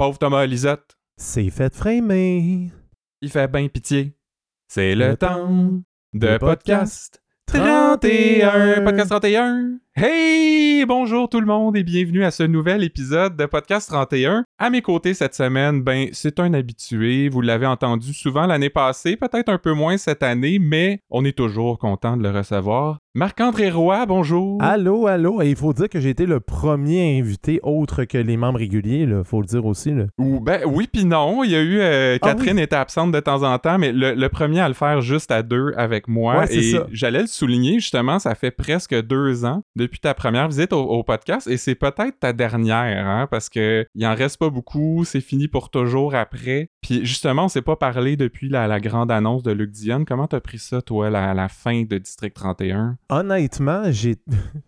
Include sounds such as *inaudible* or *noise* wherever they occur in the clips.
Pauvre Thomas Lisette. C'est fait framer. Il fait bien pitié. C'est le, Le temps temps de de podcast 31. Podcast 31. Hey! Bonjour tout le monde et bienvenue à ce nouvel épisode de Podcast 31. À mes côtés cette semaine, ben, c'est un habitué. Vous l'avez entendu souvent l'année passée, peut-être un peu moins cette année, mais on est toujours content de le recevoir. Marc-André Roy, bonjour. Allô, allô. Et il faut dire que j'ai été le premier invité autre que les membres réguliers, là. Faut le dire aussi, là. Ou ben oui puis non, il y a eu euh, Ah Catherine était absente de temps en temps, mais le, le premier à le faire juste à deux avec moi Ouais, et j'allais le souligner justement, ça fait presque deux ans depuis ta première visite au, au podcast et c'est peut-être ta dernière, hein, parce que il en reste pas beaucoup, c'est fini pour toujours après. Puis justement, on s'est pas parlé depuis la, la grande annonce de Luc Dion. Comment t'as pris ça toi, la, la fin de District 31 Honnêtement, j'ai.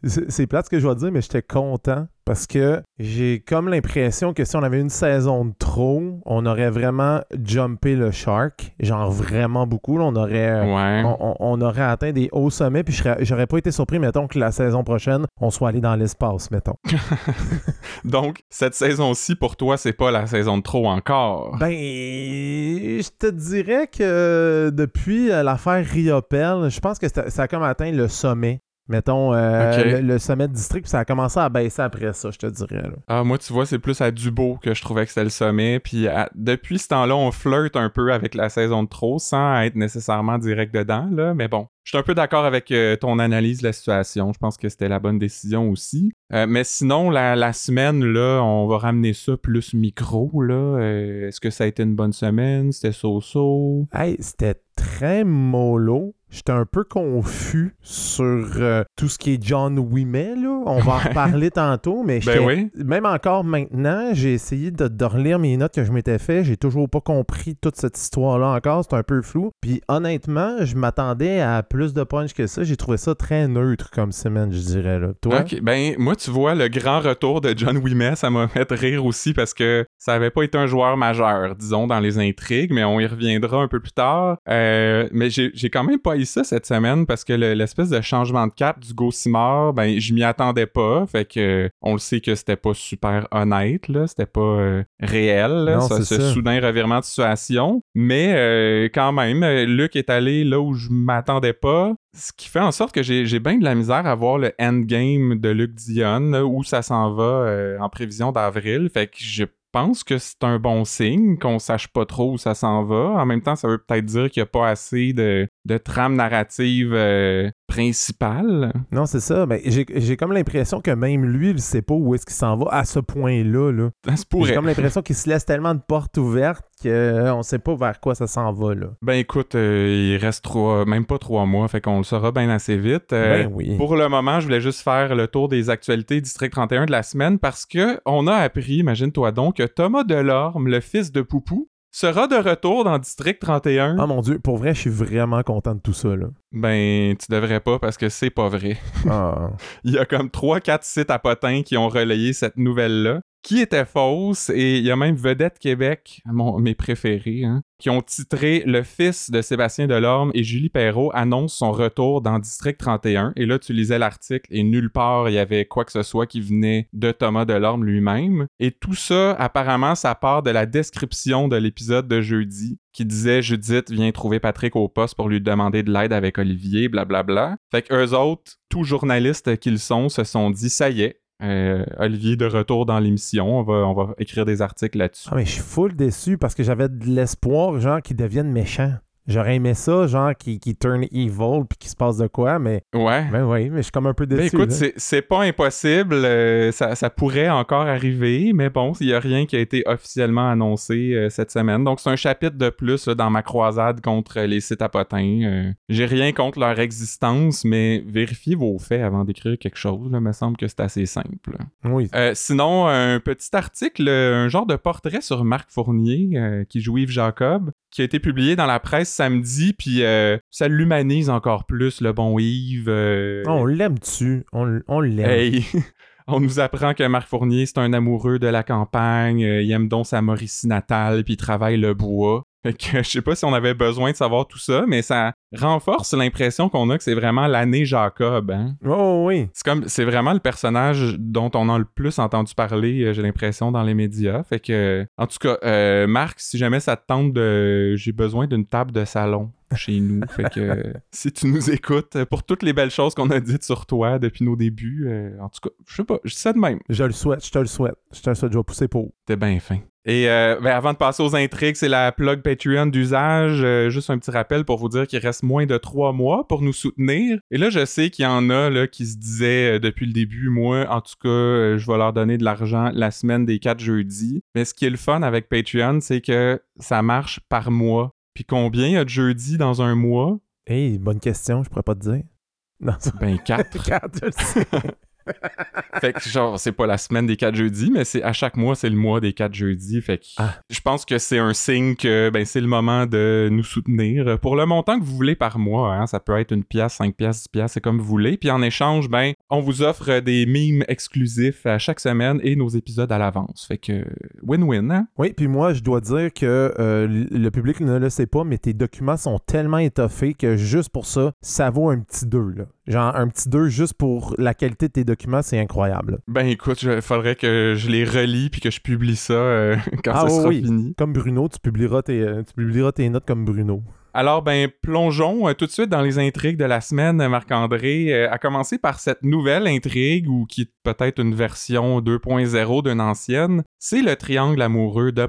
*laughs* c'est plate ce que je dois dire, mais j'étais content parce que j'ai comme l'impression que si on avait une saison de trop, on aurait vraiment jumpé le shark. Genre vraiment beaucoup. là. on aurait. Ouais. On, on- on aurait atteint des hauts sommets, puis j'aurais pas été surpris, mettons, que la saison prochaine, on soit allé dans l'espace, mettons. *laughs* Donc cette saison-ci pour toi, c'est pas la saison de trop encore. Ben, je te dirais que depuis euh, l'affaire Riopel, je pense que ça, ça a comme atteint le sommet. Mettons, euh, le, le sommet de district, puis ça a commencé à baisser après ça, je te dirais. là. Ah, moi, tu vois, c'est plus à Dubo que je trouvais que c'était le sommet. Puis à- depuis ce temps-là, on flirte un peu avec la saison de trop sans être nécessairement direct dedans, là. Mais bon, je suis un peu d'accord avec euh, ton analyse de la situation. Je pense que c'était la bonne décision aussi. Euh, mais sinon, la, la semaine, là, on va ramener ça plus micro, là. Est-ce que ça a été une bonne semaine? C'était so-so? Hey, c'était très mollo. J'étais un peu confus sur euh, tout ce qui est John Wimet, là. On va en reparler tantôt, mais Ben oui. même encore maintenant, j'ai essayé de, de relire mes notes que je m'étais fait. J'ai toujours pas compris toute cette histoire-là encore. C'est un peu flou. Puis honnêtement, je m'attendais à plus de punch que ça. J'ai trouvé ça très neutre comme semaine, je dirais. Là. Toi? Ok, ben moi tu vois le grand retour de John Wimet, ça m'a fait rire aussi parce que ça avait pas été un joueur majeur, disons dans les intrigues, mais on y reviendra un peu plus tard. Euh, mais j'ai j'ai quand même pas ça cette semaine parce que le- l'espèce de changement de cap du Gossimar, ben je m'y attendais pas, fait que on le sait que c'était pas super honnête là, c'était pas euh, réel là, Non, ça- ce ça. soudain revirement de situation, mais euh, quand même euh, Luc est allé là où je m'attendais pas. Ce qui fait en sorte que j'ai bien de la misère à voir le endgame de Luc Dion, là, où ça s'en va euh, en prévision d'avril. Fait que pense que c'est un bon signe qu'on sache pas trop où ça s'en va. En même temps, ça veut peut-être dire qu'il n'y a pas assez de, de trame narrative euh, Non, c'est ça. Ben, j'ai comme l'impression que même lui, il sait pas où est-ce qu'il s'en va à ce point-là. Là. J'ai comme l'impression qu'il se laisse tellement de portes ouvertes qu'on sait pas vers quoi ça s'en va. Là. Ben écoute, euh, il reste trois, même pas trois mois, fait qu'on le saura bien assez vite. Euh, ben oui. Pour le moment, je voulais juste faire le tour des actualités District 31 de la semaine parce que on a appris, imagine-toi donc, que Thomas Delorme, le fils de Poupou, sera de retour dans District 31. Ah mon dieu, pour vrai, je suis vraiment content de tout ça. Là. Ben, tu devrais pas parce que c'est pas vrai. Ah. *laughs* Il y a comme 3-4 sites à potins qui ont relayé cette nouvelle-là, qui était fausse, et il y a même Vedette Québec, mes préférés, hein, qui ont titré Le fils de Sébastien Delorme et Julie Perrault annonce son retour dans District 31. Et là, tu lisais l'article et nulle part il y avait quoi que ce soit qui venait de Thomas Delorme lui-même. Et tout ça, apparemment, ça part de la description de l'épisode de jeudi qui disait Judith vient trouver Patrick au poste pour lui demander de l'aide avec Olivier, blablabla. Fait que eux autres, tous journalistes qu'ils sont, se sont dit ça y est, euh, Olivier de retour dans l'émission, on va, on va écrire des articles là-dessus. Ah, mais je suis full déçu parce que j'avais de l'espoir, genre, qu'ils deviennent méchants. J'aurais aimé ça, genre, qu'ils qu'ils turn evil puis qu'il se passe de quoi, mais. Ouais. Ben oui, mais je suis comme un peu Ben déçu. écoute, là. c'est- c'est pas impossible, euh, ça, ça pourrait encore arriver, mais bon, il y a rien qui a été officiellement annoncé euh, cette semaine. Donc c'est un chapitre de plus là, dans ma croisade contre les sites à potins. Euh, J'ai rien contre leur existence, mais vérifiez vos faits avant d'écrire quelque chose. Là, me semble que c'est assez simple. Oui. Sinon, un petit article, un genre de portrait sur Marc Fournier, qui joue Yves Jacob, qui a été publié dans la presse samedi, puis euh, ça l'humanise encore plus, le bon Yves. euh, On l'aime-tu? On, on l'aime. Hey, *laughs* on nous apprend que Marc Fournier, c'est un amoureux de la campagne, euh, il aime donc sa Mauricie natale, puis il travaille le bois. Fait que je sais pas si on avait besoin de savoir tout ça, mais ça renforce l'impression qu'on a que c'est vraiment l'année Jacob. Hein? Oh oui. C'est comme c'est vraiment le personnage dont on a le plus entendu parler, euh, j'ai l'impression, dans les médias. Fait que en tout cas, euh, Marc, si jamais ça te tente de. J'ai besoin d'une table de salon chez nous. *laughs* fait que si tu nous écoutes, pour toutes les belles choses qu'on a dites sur toi depuis nos débuts, euh, en tout cas, je sais pas, je ça de même. Je le souhaite, je te le souhaite. Je te le souhaite, je vais pousser pour. T'es bien fin. Et euh, ben, avant de passer aux intrigues, c'est la plug Patreon d'usage. Euh, juste un petit rappel pour vous dire qu'il reste moins de trois mois pour nous soutenir. Et là, je sais qu'il y en a là, qui se disaient euh, depuis le début, moi, en tout cas, je vais leur donner de l'argent la semaine des quatre jeudis. Mais ce qui est le fun avec Patreon, c'est que ça marche par mois. Puis combien il y a de jeudis dans un mois? Hey, bonne question, je pourrais pas te dire. Non. Ben quatre. *laughs* Quatre, je le sais. *laughs* fait que genre, c'est pas la semaine des quatre jeudis, mais c'est à chaque mois, c'est le mois des quatre jeudis. Fait que Ah. je pense que c'est un signe que ben, c'est le moment de nous soutenir. Pour le montant que vous voulez par mois, hein, ça peut être une pièce, cinq pièces, dix pièces, c'est comme vous voulez. Puis en échange, ben, on vous offre des mimes exclusifs à chaque semaine et nos épisodes à l'avance. Fait que win-win, hein? Oui, puis moi, je dois dire que euh, le public ne le sait pas, mais tes documents sont tellement étoffés que juste pour ça, ça vaut un petit 2. Genre, un petit 2 juste pour la qualité de tes documents, c'est incroyable. Ben écoute, il faudrait que je les relis puis que je publie ça euh, *laughs* quand Ah ça sera oui. fini. Comme Bruno, tu publieras tes, euh, tu publieras tes notes comme Bruno. Alors, ben, plongeons euh, tout de suite dans les intrigues de la semaine, Marc-André, à commencer par cette nouvelle intrigue, ou qui est peut-être une version 2.0 d'une ancienne. C'est le triangle amoureux de.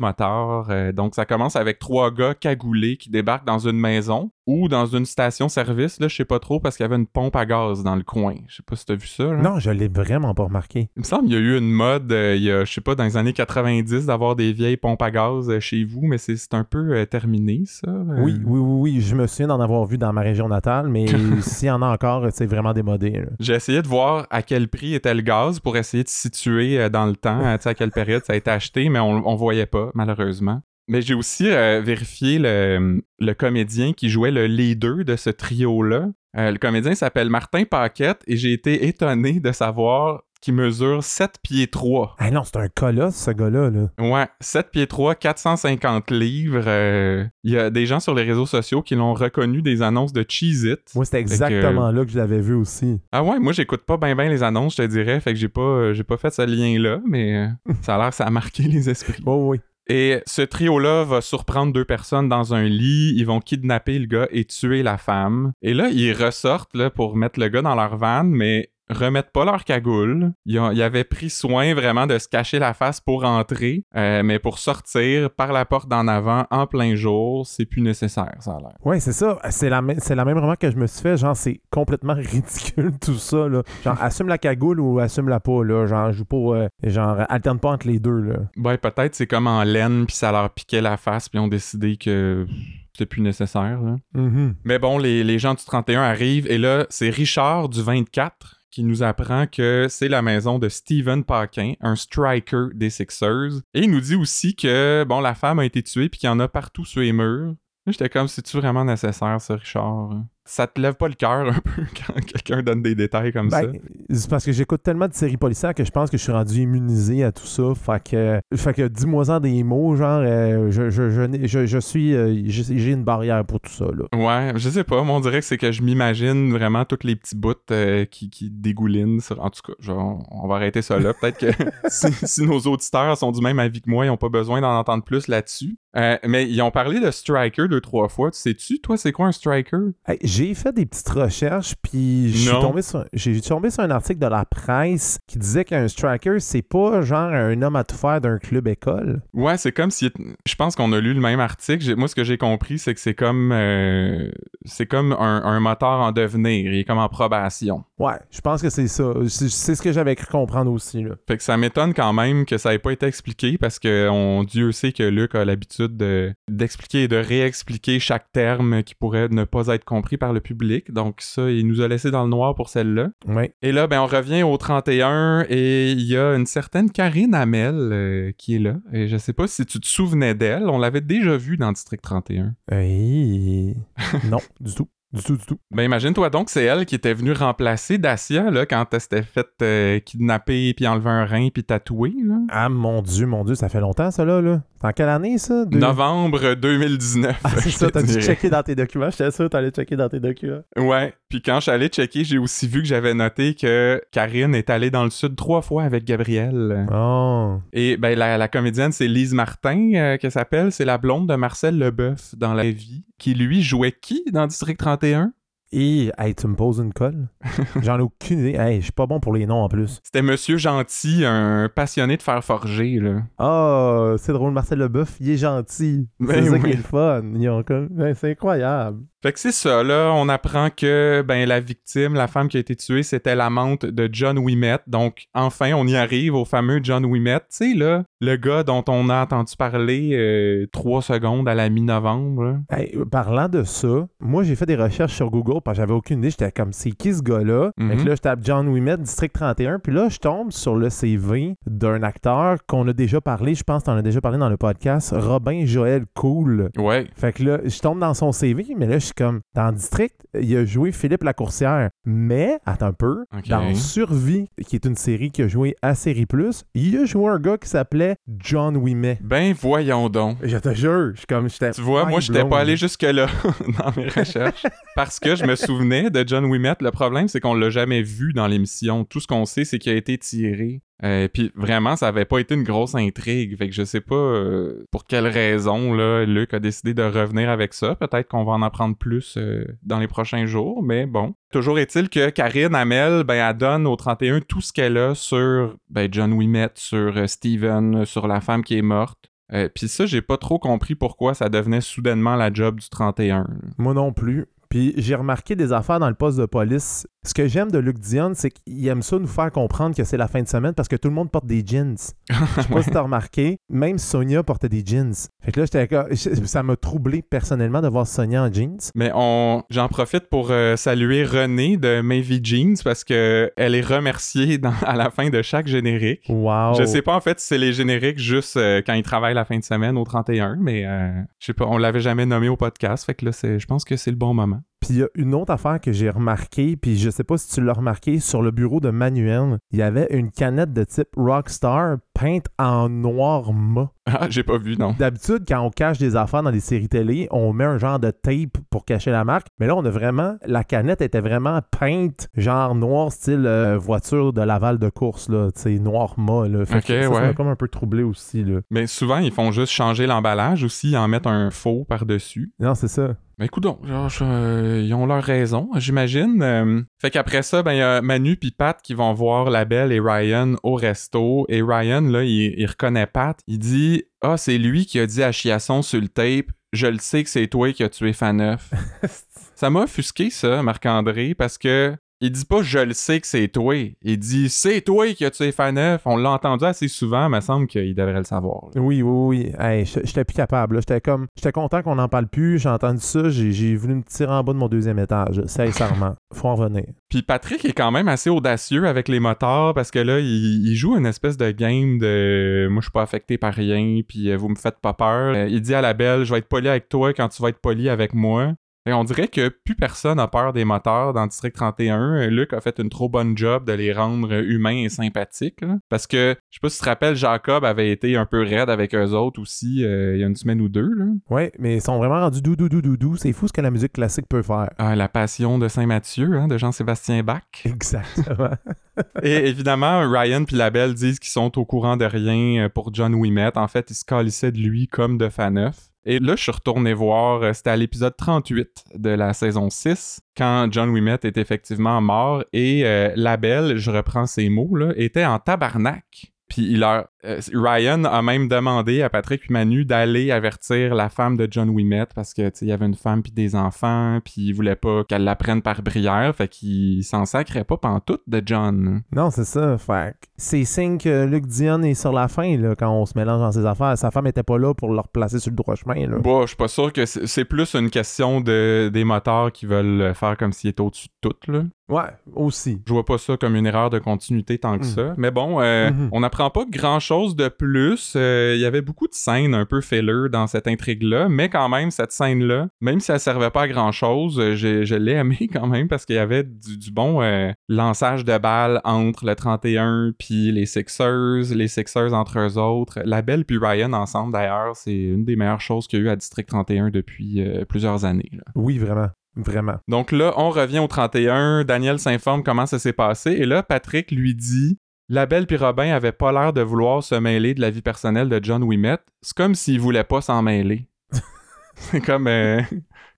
Euh, donc, ça commence avec trois gars cagoulés qui débarquent dans une maison ou dans une station-service, là, je sais pas trop, parce qu'il y avait une pompe à gaz dans le coin. Je sais pas si t'as vu ça, là. Non, je l'ai vraiment pas remarqué. Il me semble qu'il y a eu une mode, euh, il y a, je sais pas, dans les années 90, d'avoir des vieilles pompes à gaz euh, chez vous, mais c'est c'est un peu euh, terminé, ça. Euh, Oui, oui, oui, oui, je me souviens d'en avoir vu dans ma région natale, mais *laughs* s'il y en a encore, c'est vraiment démodé. J'ai essayé de voir à quel prix était le gaz pour essayer de situer dans le temps, à quelle période ça a été acheté, mais on, on voyait pas, malheureusement. Mais j'ai aussi euh, vérifié le, le comédien qui jouait le leader de ce trio-là. Euh, le comédien s'appelle Martin Paquette et j'ai été étonné de savoir qu'il mesure 7 pieds 3. Ah non, c'est un colosse, ce gars-là. Là. Ouais, 7 pieds 3, 450 livres. euh, Il y a des gens sur les réseaux sociaux qui l'ont reconnu des annonces de Cheez-It. Moi, c'était exactement là que je l'avais vu aussi. Ah ouais, moi j'écoute pas bien ben les annonces, je te dirais, fait que j'ai pas euh, j'ai pas fait ce lien là, mais euh, *laughs* ça a l'air que ça a marqué les esprits. Oh oui. Et ce trio là va surprendre deux personnes dans un lit, ils vont kidnapper le gars et tuer la femme. Et là, ils ressortent là pour mettre le gars dans leur van, mais remettent pas leur cagoule. Ils, ont- ils avaient pris soin vraiment de se cacher la face pour entrer, euh, mais pour sortir par la porte d'en avant en plein jour, c'est plus nécessaire, ça a l'air. Ouais, c'est ça. C'est la, même- c'est la même remarque que je me suis fait. Genre, c'est complètement *laughs* ridicule tout ça. Là. Genre, assume la cagoule ou assume la pas. Là. Genre, joue pas. euh, genre, alterne pas entre les deux. Là. Ouais, peut-être c'est comme en laine, puis ça leur piquait la face, puis ils ont décidé que c'était plus nécessaire. là. Mhm. Mais bon, les, les gens du 31 arrivent, et là, c'est Richard du 24 qui nous apprend que c'est la maison de Steven Paquin, un striker des Sixers. Et il nous dit aussi que, bon, la femme a été tuée, puis qu'il y en a partout sur les murs. J'étais comme, c'est-tu vraiment nécessaire, ça, Richard? Ça te lève pas le cœur un *laughs* peu quand quelqu'un donne des détails comme ça? Ben, c'est parce que j'écoute tellement de séries policières que je pense que je suis rendu immunisé à tout ça. Fait que, fait que dis-moi-en des mots, genre, euh, je, je, je, je, je suis. euh, j'ai une barrière pour tout ça, là. Ouais, je sais pas, moi on dirait que c'est que je m'imagine vraiment tous les petits bouts euh, qui, qui dégoulinent. Sur... En tout cas, genre, on va arrêter ça là. Peut-être que *laughs* si, si nos auditeurs sont du même avis que moi, ils ont pas besoin d'en entendre plus là-dessus. Euh, mais ils ont parlé de Striker deux, trois fois. Tu sais-tu, toi, c'est quoi un Striker? Hey, j'ai fait des petites recherches, puis Non. tombé sur, j'ai tombé sur un article de la presse qui disait qu'un striker, c'est pas genre un homme à tout faire d'un club école. Ouais, c'est comme si. Je pense qu'on a lu le même article. J'ai- Moi, ce que j'ai compris, c'est que c'est comme. euh, c'est comme un, un moteur en devenir. Il est comme en probation. Ouais, je pense que c'est ça. C'est c'est ce que j'avais cru comprendre aussi, là. Fait que ça m'étonne quand même que ça ait pas été expliqué parce que on, Dieu sait que Luc a l'habitude de- d'expliquer et de réexpliquer chaque terme qui pourrait ne pas être compris par le public. Donc ça, il nous a laissé dans le noir pour celle-là. Ouais. Et là, ben, on revient au 31 et il y a une certaine Karine Hamel euh, qui est là. Et je sais pas si tu te souvenais d'elle. On l'avait déjà vue dans District 31. Hey. *laughs* non, du tout. Du tout, du tout. Ben imagine-toi donc, c'est elle qui était venue remplacer Dacia là, quand elle s'était faite euh, kidnapper, puis enlever un rein, puis tatouer. Là. Ah mon dieu, mon dieu, ça fait longtemps ça là. là. En quelle année ça? Deux- Novembre 2019. Ah, c'est ça, t'as dû checker dans tes documents. J'étais sûr que t'allais checker dans tes documents. Ouais, puis quand je suis allé checker, j'ai aussi vu que j'avais noté que Karine est allée dans le sud trois fois avec Gabriel. Oh. Et ben la, la comédienne, c'est Lise Martin euh, qu'elle s'appelle, c'est la blonde de Marcel Leboeuf dans La Vie, qui lui jouait qui dans District 31 Et, hey, tu me poses une colle? *laughs* J'en ai aucune idée. Hey, je suis pas bon pour les noms en plus. C'était Monsieur Gentil, un passionné de fer forger là. Oh, c'est drôle, Marcel Leboeuf, il est gentil. Ben c'est ça qui est le fun. Ils ont comme... ben, c'est incroyable. Fait que c'est ça, là, on apprend que ben la victime, la femme qui a été tuée, c'était l'amante de John Wimet. Donc, enfin, on y arrive au fameux John Wimet. Tu sais, là, le gars dont on a entendu parler euh, trois secondes à la mi-novembre. Hey, euh, parlant de ça, moi j'ai fait des recherches sur Google parce que j'avais aucune idée. J'étais comme, c'est qui ce gars-là? Mhm. Fait que là, je tape John Wimet, District 31. Puis là, je tombe sur le CV d'un acteur qu'on a déjà parlé. Je pense que t'en as déjà parlé dans le podcast. Robin Joël Cool. Ouais. Fait que là, je tombe dans son CV, mais là, je suis comme, dans District, il a joué Philippe Lacourcière. Mais, attends un peu, dans Survie, qui est une série qui a joué à Série Plus, il a joué un gars qui s'appelait John Wimet. Ben voyons donc. Je te jure, je suis comme, j'étais. Tu vois, moi, j'étais pas allé jusque-là *laughs* dans mes *laughs* recherches. parce que je me souvenais de John Wimet. Le problème, c'est qu'on l'a jamais vu dans l'émission. Tout ce qu'on sait, c'est qu'il a été tiré. Euh, Puis vraiment, ça avait pas été une grosse intrigue. Fait que je sais pas euh, pour quelle raison là, Luc a décidé de revenir avec ça. Peut-être qu'on va en apprendre plus euh, dans les prochains jours, mais bon. Toujours est-il que Karine Amel, ben, elle donne au 31 tout ce qu'elle a sur ben, John Wimet, sur euh, Steven, sur la femme qui est morte. Puis ça, j'ai pas trop compris pourquoi ça devenait soudainement la job du 31. là. Moi non plus. Puis j'ai remarqué des affaires dans le poste de police. Ce que j'aime de Luc Dion, c'est qu'il aime ça nous faire comprendre que c'est la fin de semaine parce que tout le monde porte des jeans. *laughs* Je sais pas si t'as remarqué, même Sonia portait des jeans. Fait que là, j'étais ça m'a troublé personnellement de voir Sonia en jeans. Mais on, j'en profite pour euh, saluer René de Mavy Jeans parce que elle est remerciée *laughs* dans- à la fin de chaque générique. Wow. Je sais pas en fait si c'est les génériques juste euh, quand ils travaillent la fin de semaine au 31, mais euh, je sais pas, on l'avait jamais nommé au podcast, fait que là, je pense que c'est le bon moment. Puis il y a une autre affaire que j'ai remarqué, puis je sais pas si tu l'as remarqué, sur le bureau de Manuel, il y avait une canette de type Rockstar peinte en noir mat. Ah, j'ai pas vu, non. D'habitude, quand on cache des affaires dans des séries télé, on met un genre de tape pour cacher la marque. Mais là, on a vraiment. La canette était vraiment peinte, genre noir, style euh, voiture de Laval de course, là. Tu sais, noir mat, là. Fait Ok, que ça, ça ouais. m'a comme un peu troublé aussi, là. Mais souvent, ils font juste changer l'emballage aussi, ils en mettent un faux par-dessus. Non, c'est ça. Ben écoute donc, ils ont leur raison, j'imagine. Euh, fait qu'après ça, ben il y a Manu puis Pat qui vont voir la belle et Ryan au resto. Et Ryan, là, il, il reconnaît Pat. Il dit Ah, c'est lui qui a dit à Chiasson sur le tape Je le sais que c'est toi qui as tué Faneuf. *laughs* ça m'a offusqué, ça, Marc-André, parce que. Il dit pas je le sais que c'est toi. Il dit c'est toi qui as tué Faneuf. On l'a entendu assez souvent, il me semble qu'il devrait le savoir. là. Oui, oui, oui. Hey, j'étais plus capable. J'étais comme. J'étais content qu'on n'en parle plus. J'ai entendu ça. J'ai voulu me tirer en bas de mon deuxième étage. Sincèrement. *laughs* Faut en revenir. Puis Patrick est quand même assez audacieux avec les motards parce que là, il, il joue une espèce de game de moi je suis pas affecté par rien, puis euh, vous me faites pas peur. Euh, il dit à la belle, je vais être poli avec toi quand tu vas être poli avec moi. Et on dirait que plus personne a peur des motards dans District 31. Euh, Luc a fait une trop bonne job de les rendre humains et sympathiques. là. Parce que, je sais pas si tu te rappelles, Jacob avait été un peu raide avec eux autres aussi euh, il y a une semaine ou deux. Là. Ouais, mais ils sont vraiment rendus doudou doudou doudou. C'est fou ce que la musique classique peut faire. Ah, la passion de Saint-Mathieu, hein, de Jean-Sébastien Bach. Exactement. *laughs* Et évidemment, Ryan puis la belle disent qu'ils sont au courant de rien euh, pour John Wimet. En fait, ils se calissaient de lui comme de Faneuf. Et là, je suis retourné voir, euh, c'était à l'épisode 38 de la saison 6, quand John Wimet est effectivement mort. Et euh, la belle, je reprends ses mots, là, était en tabarnak. Puis il leur, Ryan a même demandé à Patrick et Manu d'aller avertir la femme de John Wimet parce que il y avait une femme puis des enfants puis il voulait pas qu'elle la prenne par brière fait qu'il s'en sacrait pas pantoute de John. non, c'est ça. Fait c'est signe que Luc Dion est sur la fin, là, quand on se mélange dans ses affaires. Sa femme était pas là pour le replacer sur le droit chemin, là. Bon, je suis pas sûr que c'est plus une question de des moteurs qui veulent faire comme s'il était au-dessus de tout là. Ouais, aussi. Je vois pas ça comme une erreur de continuité tant que Mm. ça. Mais bon, euh, Mhm. on n'apprend pas grand chose de plus. Euh, il y avait beaucoup de scènes un peu filler dans cette intrigue-là, mais quand même, cette scène-là, même si elle servait pas à grand-chose, euh, je, l'ai aimé *laughs* quand même parce qu'il y avait du, bon euh, lançage de balles entre le 31 puis les Sixers, les Sixers entre eux autres. La Belle puis Ryan ensemble, d'ailleurs, c'est une des meilleures choses qu'il y a eu à District 31 depuis plusieurs années. Oui, vraiment. Vraiment. Donc là, on revient au 31. Daniel s'informe comment ça s'est passé. Et là, Patrick lui dit La Belle puis Robin avaient pas l'air de vouloir se mêler de la vie personnelle de John Wimet. C'est comme s'il voulait pas s'en mêler. *laughs* C'est comme. Euh,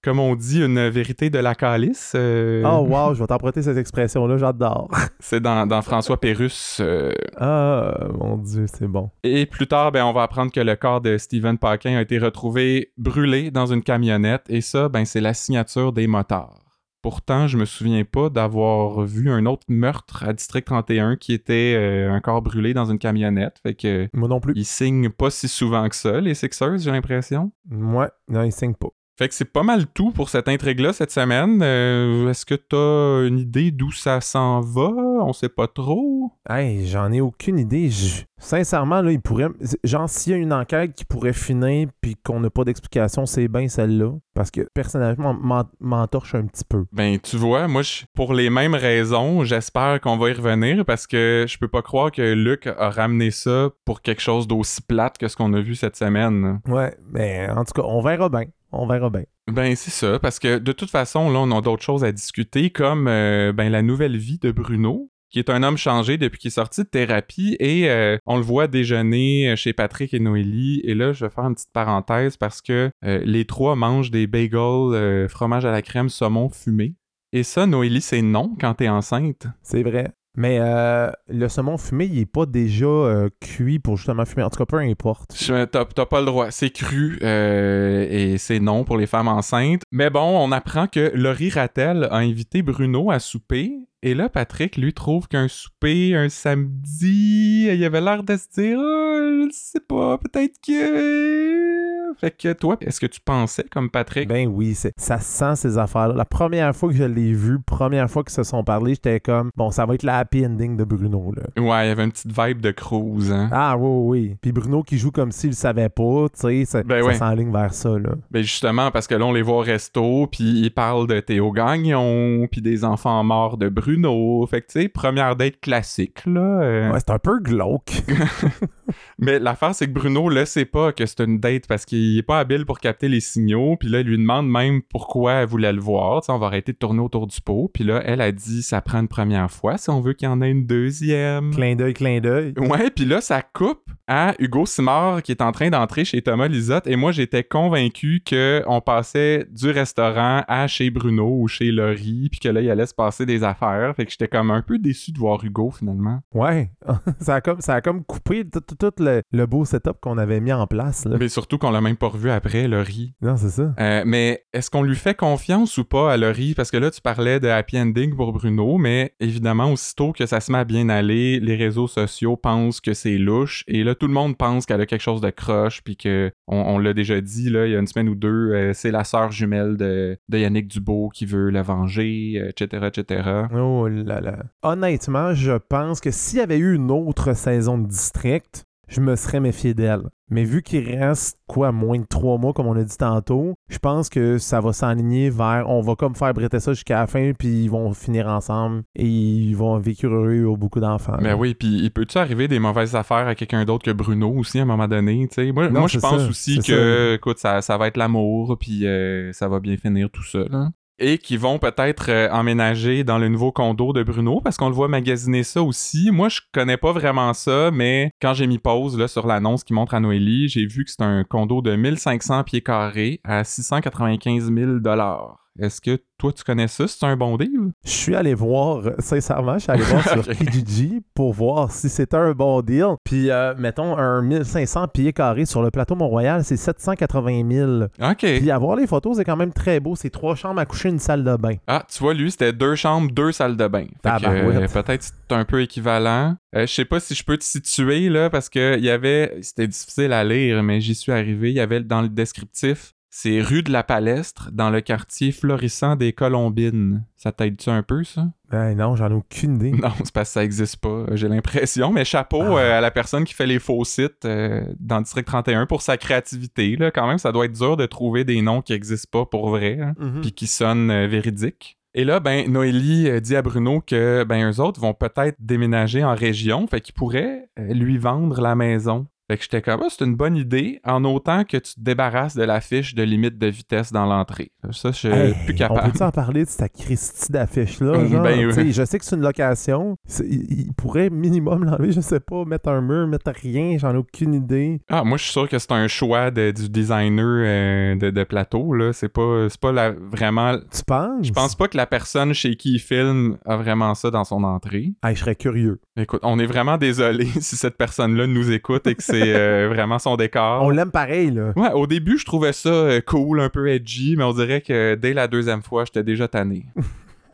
comme on dit, une vérité de la calice. Euh. Oh wow, je vais t'emprunter cette expression-là, j'adore. *laughs* c'est dans, François Pérusse. Euh. Ah, mon Dieu, c'est bon. Et plus tard, ben, on va apprendre que le corps de Stephen Parkin a été retrouvé brûlé dans une camionnette, et ça, ben, c'est la signature des motards. Pourtant, je me souviens pas d'avoir vu un autre meurtre à District 31 qui était euh, un corps brûlé dans une camionnette. Fait que. Moi non plus. Ils signent pas si souvent que ça, les Sixers, j'ai l'impression. Ouais, non, ils signent pas. Fait que c'est pas mal tout pour cette intrigue-là cette semaine. Euh, est-ce que t'as une idée d'où ça s'en va? On sait pas trop. Hey, j'en ai aucune idée. Sincèrement, là, il pourrait. Genre, s'il y a une enquête qui pourrait finir puis qu'on n'a pas d'explication, c'est bien celle-là. Parce que personnellement, m'entorche un petit peu. Ben, tu vois, moi, pour les mêmes raisons, j'espère qu'on va y revenir parce que je peux pas croire que Luc a ramené ça pour quelque chose d'aussi plate que ce qu'on a vu cette semaine. Ouais, mais en tout cas, on verra bien on verra bien. Ben c'est ça, parce que de toute façon, là, on a d'autres choses à discuter, comme euh, ben, la nouvelle vie de Bruno, qui est un homme changé depuis qu'il est sorti de thérapie, et euh, on le voit déjeuner chez Patrick et Noélie. Et là, je vais faire une petite parenthèse parce que euh, les trois mangent des bagels, fromage à la crème, saumon fumé. Et ça, Noélie, c'est non quand t'es enceinte. C'est vrai. Mais euh, le saumon fumé, il est pas déjà euh, cuit pour justement fumer. En tout cas, peu importe. T'as pas le droit. C'est cru euh, et c'est non pour les femmes enceintes. Mais bon, on apprend que Laurie Rattel a invité Bruno à souper. Et là, Patrick, lui, trouve qu'un souper un samedi, il avait l'air de se dire, oh, je sais pas, peut-être que fait que toi, est-ce que tu pensais comme Patrick? Ben oui, ça sent ces affaires-là. La première fois que je l'ai vu, première fois qu'ils se sont parlé, j'étais comme, bon, ça va être la happy ending de Bruno, là. Ouais, il y avait une petite vibe de cruise, hein. Ah oui, oui. Puis Bruno qui joue comme s'il le savait pas, tu sais, ça, ben s'enligne vers ça, là. Ben justement, parce que là, on les voit au resto, puis ils parlent de Théo Gagnon, puis des enfants morts de Bruno. Fait que, tu sais, première date classique, là. Euh. Ouais, c'est un peu glauque. *laughs* Mais l'affaire, c'est que Bruno le sait pas que c'est une date parce qu'il est pas habile pour capter les signaux. Puis là, il lui demande même pourquoi elle voulait le voir. on va arrêter de tourner autour du pot. Puis là, elle a dit ça prend une première fois si on veut qu'il y en ait une deuxième. Clin d'œil, clin d'œil. Ouais, puis là, ça coupe à Hugo Simard qui est en train d'entrer chez Thomas Lisotte. Et moi, j'étais convaincu qu'on passait du restaurant à chez Bruno ou chez Laurie. Puis que là, il allait se passer des affaires. Fait que j'étais comme un peu déçu de voir Hugo finalement. Ouais, *laughs* ça, a comme, ça a comme coupé tout, tout le, beau setup qu'on avait mis en place. Mais surtout qu'on l'a même pas revu après, Laurie. Non, c'est ça. Euh, mais est-ce qu'on lui fait confiance ou pas à Laurie? Parce que là, tu parlais de happy ending pour Bruno, mais évidemment, aussitôt que ça se met à bien aller, les réseaux sociaux pensent que c'est louche. Et là, tout le monde pense qu'elle a quelque chose de croche, puis que, on, l'a déjà dit, là, il y a une semaine ou deux, euh, c'est la sœur jumelle de, de, Yannick Dubo qui veut la venger, etc., etc. Oh là là. Honnêtement, je pense que s'il y avait eu une autre saison de District, je me serais méfié d'elle. Mais vu qu'il reste quoi, moins de trois mois, comme on a dit tantôt, je pense que ça va s'aligner vers on va comme faire brêter ça jusqu'à la fin, puis ils vont finir ensemble et ils vont vivre heureux au beaucoup d'enfants. Mais oui, puis il peut-tu arriver des mauvaises affaires à quelqu'un d'autre que Bruno aussi à un moment donné, tu sais? Moi, moi je pense aussi que, écoute, ça, ça, va être l'amour, puis euh, ça va bien finir tout ça, là et qui vont peut-être euh, emménager dans le nouveau condo de Bruno parce qu'on le voit magasiner ça aussi. Moi, je connais pas vraiment ça, mais quand j'ai mis pause là, sur l'annonce qui montre à Noélie, j'ai vu que c'est un condo de 1500 pieds carrés à 695 000 dollars. Est-ce que toi, tu connais ça? C'est un bon deal? Je suis allé voir, sincèrement, je suis allé *laughs* voir sur Kijiji pour voir si c'était un bon deal. Puis, euh, mettons, un 1500 pieds carrés sur le plateau Mont-Royal, c'est 780 000. OK. Puis, avoir les photos, c'est quand même très beau. C'est trois chambres à coucher, une salle de bain. Ah, tu vois, lui, c'était deux chambres, deux salles de bain. Fait que, euh, peut-être c'est un peu équivalent. Euh, je sais pas si je peux te situer, là, parce que il y avait... C'était difficile à lire, mais j'y suis arrivé. Il y avait dans le descriptif c'est rue de la Palestre, dans le quartier florissant des Colombines. Ça t'aide-tu un peu, ça? Ben non, j'en ai aucune idée. Non, c'est parce que ça existe pas, j'ai l'impression. Mais chapeau Ah. euh, à la personne qui fait les faux sites euh, dans District 31 pour sa créativité. Là. Quand même, ça doit être dur de trouver des noms qui existent pas pour vrai, hein, Mhm. puis qui sonnent euh, véridiques. Et là, ben, Noélie euh, dit à Bruno que ben, eux autres vont peut-être déménager en région, fait qu'ils pourraient euh, lui vendre la maison. Fait que j'étais comme, Ah, c'est une bonne idée, en autant que tu te débarrasses de la fiche de limite de vitesse dans l'entrée. Ça, je suis Hey, plus On capable. peut-tu en parler de cette Christie d'affiche-là? Genre? ben, ouais. Je sais que c'est une location. Il, il pourrait minimum l'enlever, je sais pas, mettre un mur, mettre rien, j'en ai aucune idée. Ah, moi, je suis sûr que c'est un choix de- du designer euh, de, de plateau, là. C'est pas, c'est pas la, vraiment... Tu penses? Je pense pas que la personne chez qui il filme a vraiment ça dans son entrée. Hey, je serais curieux. Écoute, on est vraiment désolé *laughs* si cette personne-là nous écoute et que c'est euh, vraiment son décor. On l'aime pareil, là. Ouais, au début, je trouvais ça euh, cool, un peu edgy, mais on dirait que dès la deuxième fois, j'étais déjà tanné. *laughs*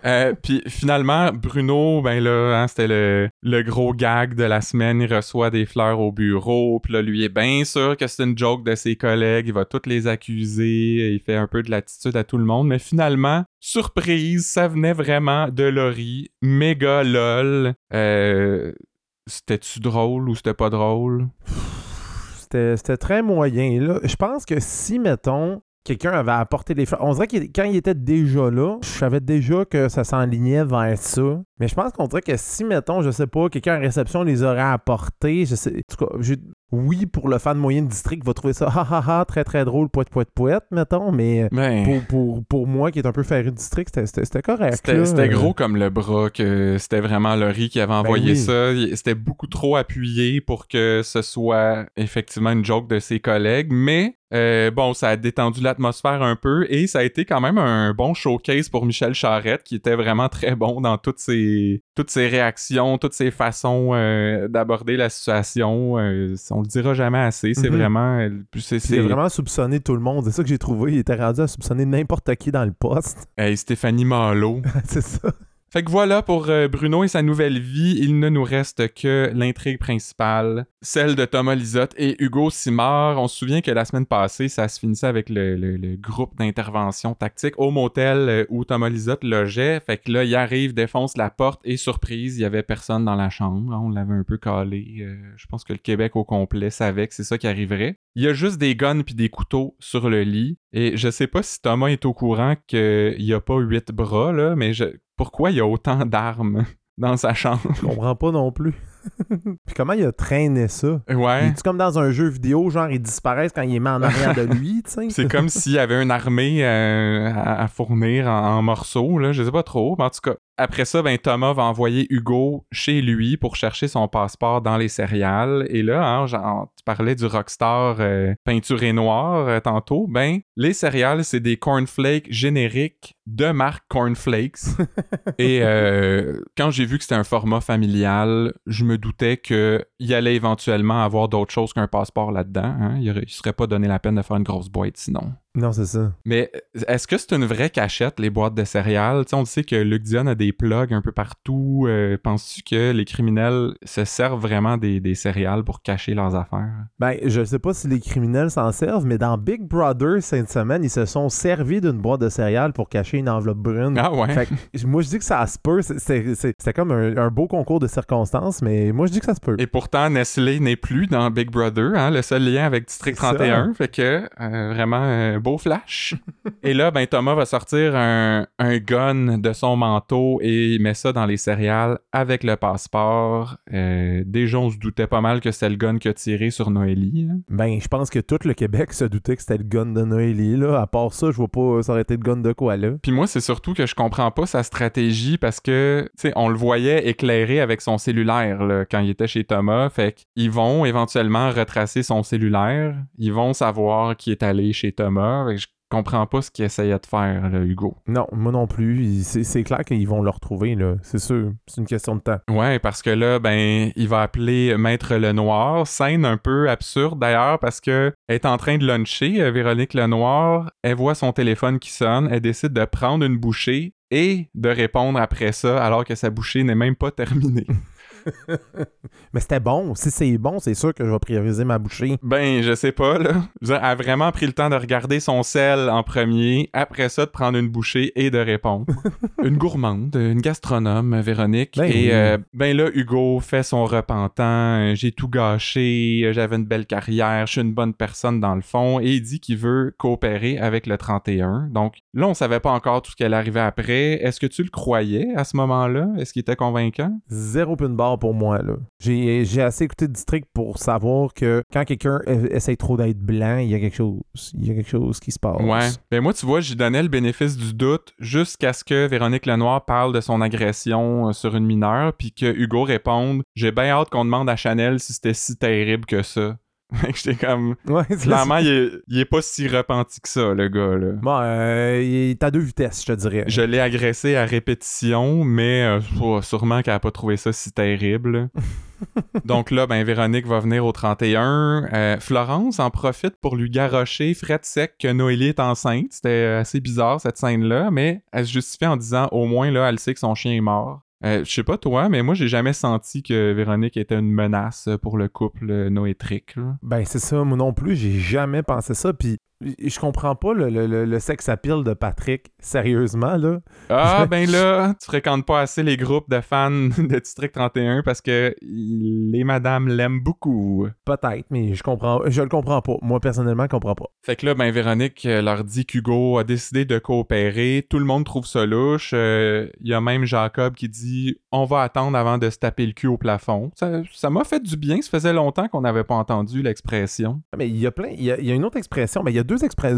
Euh, puis finalement, Bruno, ben là, hein, c'était le, le gros gag de la semaine. Il reçoit des fleurs au bureau. Puis là, lui est bien sûr que c'est une joke de ses collègues. Il va toutes les accuser. Il fait un peu de l'attitude à tout le monde. Mais finalement, surprise, ça venait vraiment de Laurie. Méga lol. Euh, c'était-tu drôle ou c'était pas drôle? C'était très moyen. Je pense que si, mettons, quelqu'un avait apporté les fleurs, on dirait que quand il était déjà là, je savais déjà que ça s'enlignait vers ça. Mais je pense qu'on dirait que si, mettons, je sais pas, quelqu'un en réception les aurait apportés, je sais. En tout cas, j'ai- oui, pour le fan moyen de district, va trouver ça *laughs* ha ha ha, très très drôle, poète poète poète, mettons, mais. Ben... Pour, pour, pour moi qui est un peu ferré de district, c'était- correct. C'était gros comme le bras, que c'était vraiment Laurie qui avait envoyé oui. ça. C'était beaucoup trop appuyé pour que ce soit effectivement une joke de ses collègues, mais euh, bon, ça a détendu l'atmosphère un peu et ça a été quand même un bon showcase pour Michel Charette qui était vraiment très bon dans toutes ses, toutes ses réactions, toutes ses façons euh, d'aborder la situation. Euh, on le dira jamais assez, c'est Mhm. vraiment... euh, c'est- vraiment soupçonné tout le monde. C'est ça que j'ai trouvé. Il était rendu à soupçonner n'importe qui dans le poste. Hey, Stéphanie Malo. *laughs* c'est ça. Fait que voilà pour euh, Bruno et sa nouvelle vie. Il ne nous reste que l'intrigue principale, celle de Thomas Lisotte et Hugo Simard. On se souvient que la semaine passée, ça se finissait avec le, groupe d'intervention tactique au motel euh, où Thomas Lisotte logeait. Fait que là, il arrive, défonce la porte et surprise, il y avait personne dans la chambre. On l'avait un peu calé. Euh, je pense que le Québec au complet savait que c'est ça qui arriverait. Il y a juste des guns puis des couteaux sur le lit. Et je sais pas si Thomas est au courant qu'il y a pas huit bras, là, mais je... pourquoi il y a autant d'armes *laughs* dans sa chambre? Je comprends pas non plus. *laughs* Puis comment il a traîné ça? Ouais. Est comme dans un jeu vidéo, genre il disparaît quand il est mis en arrière de lui, tu sais? C'est comme *laughs* s'il y avait une armée euh, à, à fournir en, en morceaux, là. Je sais pas trop. Mais en tout cas, après ça, ben, Thomas va envoyer Hugo chez lui pour chercher son passeport dans les céréales. Et là, hein, genre, tu parlais du rockstar euh, peinturé noir euh, tantôt. Ben, les céréales, c'est des cornflakes génériques de marque Cornflakes. *laughs* Et quand j'ai vu que c'était un format familial, je me doutais qu'il allait éventuellement avoir d'autres choses qu'un passeport là-dedans. hein. Il, il serait pas donné la peine de faire une grosse boîte sinon. Non, c'est ça. Mais est-ce que c'est une vraie cachette, les boîtes de céréales? Tu sais, on sait que Luc Dion a des plugs un peu partout. Euh, Penses-tu que les criminels se servent vraiment des, des céréales pour cacher leurs affaires? Ben, je sais pas si les criminels s'en servent, mais dans Big Brother cette semaine, ils se sont servis d'une boîte de céréales pour cacher une enveloppe brune. Ah ouais? Fait que, moi, je dis que ça se peut. C'était comme un, un beau concours de circonstances, mais moi, je dis que ça se peut. Et pourtant, Nestlé n'est plus dans Big Brother, hein, le seul lien avec District C'est ça. 31. Fait que, euh, vraiment, euh, beau flash. *laughs* et là, ben, Thomas va sortir un, un gun de son manteau et il met ça dans les céréales avec le passeport. Euh, déjà, on se doutait pas mal que c'était le gun qui a tiré sur Noélie. hein. Ben, je pense que tout le Québec se doutait que c'était le gun de Noélie, là. À part ça, je vois pas aurait été le gun de quoi, là. Puis moi, c'est surtout que je comprends pas sa stratégie parce que, tu sais, on le voyait éclairé avec son cellulaire là, quand il était chez Thomas. Fait qu'ils vont éventuellement retracer son cellulaire. Ils vont savoir qui est allé chez Thomas. Que je comprends pas ce qu'il essayait de faire, là, Hugo. Non, moi non plus. C'est clair qu'ils vont le retrouver, là. C'est sûr. C'est une question de temps. Ouais, parce que là, ben, il va appeler Maître Lenoir. Scène un peu absurde d'ailleurs parce que elle est en train de luncher, euh, Véronique Lenoir. Elle voit son téléphone qui sonne. Elle décide de prendre une bouchée et de répondre après ça alors que sa bouchée n'est même pas terminée. *laughs* *laughs* Mais c'était bon. Si c'est bon, c'est sûr que je vais prioriser ma bouchée. Ben, je sais pas, là. Elle a vraiment pris le temps de regarder son sel en premier, après ça, de prendre une bouchée et de répondre. *laughs* une gourmande, une gastronome, Véronique. Ben et euh, ben là, Hugo fait son repentant. J'ai tout gâché, j'avais une belle carrière, je suis une bonne personne dans le fond. Et il dit qu'il veut coopérer avec le 31. Donc là, on savait pas encore tout ce qui allait arriver après. Est-ce que tu le croyais à ce moment-là? Est-ce qu'il était convaincant? Zéro pin barre pour moi. J'ai j'ai assez écouté district pour savoir que quand quelqu'un e- essaie trop d'être blanc, il y a quelque chose. Il y a quelque chose qui se passe. Ouais. Ben moi, tu vois, j'y donnais le bénéfice du doute jusqu'à ce que Véronique Lenoir parle de son agression euh, sur une mineure, puis que Hugo réponde J'ai bien hâte qu'on demande à Chanel si c'était si terrible que ça. *laughs* J'étais comme. Ouais, Clairement, il est, il est pas si repenti que ça, le gars, là. Bon, euh, il est à deux vitesses, je te dirais. Je l'ai agressé à répétition, mais euh, oh, sûrement qu'elle a pas trouvé ça si terrible. *laughs* Donc là, ben Véronique va venir au 31. Euh, Florence en profite pour lui garrocher Fred sec que Noélie est enceinte. C'était euh, assez bizarre cette scène-là, mais elle se justifie en disant au moins là, elle sait que son chien est mort. Euh, je sais pas toi, mais moi j'ai jamais senti que Véronique était une menace pour le couple euh, noétrique. Ben, c'est ça, moi non plus, j'ai jamais pensé ça. Puis, je comprends pas le, le, le, le sex appeal de Patrick, sérieusement, là. Ah ben là, tu fréquentes pas assez les groupes de fans *laughs* de District 31 parce que les madames l'aiment beaucoup. Peut-être, mais je comprends, je le comprends pas. Moi, personnellement, je comprends pas. Fait que là, ben Véronique euh, leur dit qu'Hugo a décidé de coopérer. Tout le monde trouve ça louche. Euh, Il y a même Jacob qui dit on va attendre avant de se taper le cul au plafond. Ça m'a fait du bien. Ça faisait longtemps qu'on n'avait pas entendu l'expression. Mais il y a plein, il y y a une autre expression, mais il y a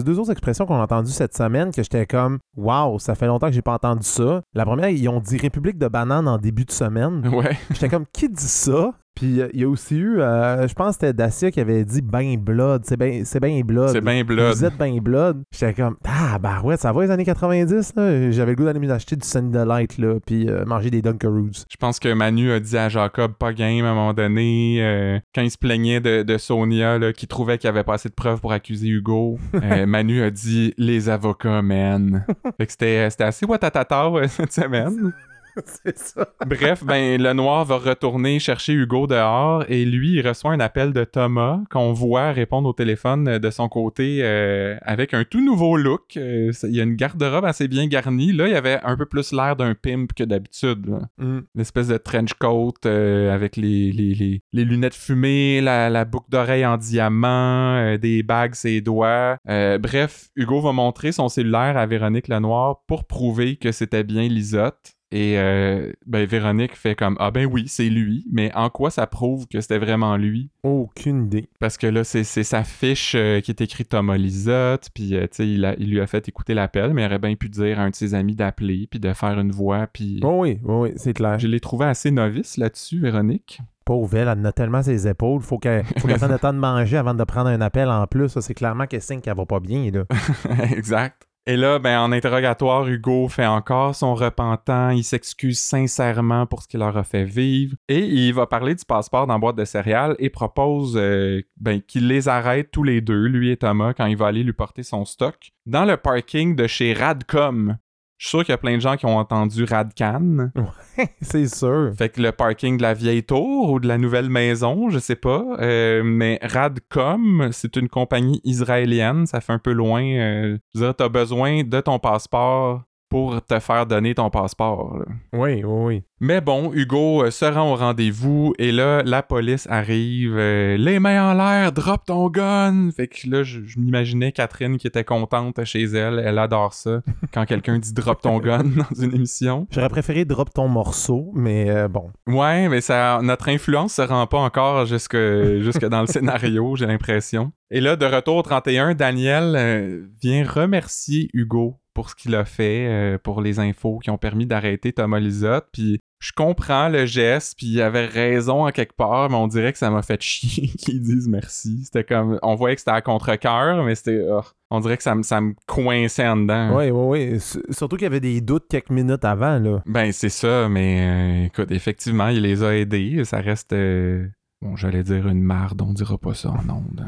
deux, autres expressions qu'on a entendues cette semaine que j'étais comme, waouh, ça fait longtemps que j'ai pas entendu ça. La première, ils ont dit République de banane en début de semaine. Ouais. J'étais comme, qui dit ça? Puis euh, il y a aussi eu, euh, je pense que c'était Dacia qui avait dit ben blood, c'est ben, c'est ben blood. C'est bien blood. Vous êtes ben blood. J'étais comme, ah, bah ouais, ça va les années 90, là. J'avais le goût d'aller m'acheter du Sunny Delight, là, puis euh, manger des Dunkaroos. Je pense que Manu a dit à Jacob pas game à un moment donné euh, quand il se plaignait de, de Sonia là, qui trouvait qu'il avait pas assez de preuves pour accuser Hugo. *laughs* Manu a dit les avocats man. *laughs* fait que c'était c'était assez watatata cette semaine. *laughs* c'est ça. Bref, ben le noir va retourner chercher Hugo dehors et lui il reçoit un appel de Thomas qu'on voit répondre au téléphone de son côté euh, avec un tout nouveau look. Euh, il y a une garde-robe assez bien garnie. Là, il avait un peu plus l'air d'un pimp que d'habitude. Mm. l'espèce de trench coat euh, avec les, les, les, les lunettes fumées, la, la boucle d'oreille en diamant, des bagues ses doigts. Bref, Hugo va montrer son cellulaire à Véronique Lenoir pour prouver que c'était bien Lisotte. Et euh, ben, Véronique fait comme Ah ben oui, c'est lui, mais en quoi ça prouve que c'était vraiment lui? Aucune idée. Parce que là, c'est sa fiche euh, qui est écrite Thomas Lisotte, puis euh, tu sais, il, il lui a fait écouter l'appel, mais il aurait bien pu dire à un de ses amis d'appeler, puis de faire une voix, puis... Oh oui, oh oui, c'est clair. Je l'ai trouvé assez novice là-dessus, Véronique. Pauvre elle, a tellement ses épaules. Faut qu'elle faut qu'elle prenne le *laughs* temps de manger avant de prendre un appel en plus. C'est clairement qu'elle signe qu'elle va pas bien, là. *laughs* exact. Et là, ben, en interrogatoire, Hugo fait encore son repentant. Il s'excuse sincèrement pour ce qu'il leur a fait vivre. Et il va parler du passeport dans boîte de céréales et propose euh, ben, qu'il les arrête tous les deux, lui et Thomas, quand il va aller lui porter son stock, dans le parking de chez Radcom. Je suis sûr qu'il y a plein de gens qui ont entendu Radcan. *laughs* c'est sûr. Fait que le parking de la vieille tour ou de la nouvelle maison, je sais pas. Euh, mais Radcom, c'est une compagnie israélienne. Ça fait un peu loin. Euh, je veux dire, t'as besoin de ton passeport pour te faire donner ton passeport. là. Oui, oui, oui. Mais bon, Hugo euh, se rend au rendez-vous et là, la police arrive. euh, les mains en l'air, drop ton gun! Fait que là, je, je m'imaginais Catherine qui était contente chez elle. Elle adore ça *laughs* quand quelqu'un dit drop ton gun *laughs* dans une émission. J'aurais préféré drop ton morceau, mais euh, bon. Ouais, mais ça, notre influence se rend pas encore jusque, *laughs* jusque dans le scénario, j'ai l'impression. Et là, de retour au 31, Daniel vient remercier Hugo pour ce qu'il a fait, euh, pour les infos qui ont permis d'arrêter Thomas Lisotte. Puis je comprends le geste, puis il avait raison en quelque part, mais on dirait que ça m'a fait *laughs* chier qu'ils disent merci. C'était comme, on voyait que c'était à contre-cœur, mais c'était, oh, on dirait que ça me, ça me coinçait en dedans. Oui, oui, oui. Surtout qu'il y avait des doutes quelques minutes avant, là. Ben, c'est ça, mais euh, écoute, effectivement, il les a aidés. Ça reste. euh, bon, j'allais dire une marde, on dira pas ça en ondes.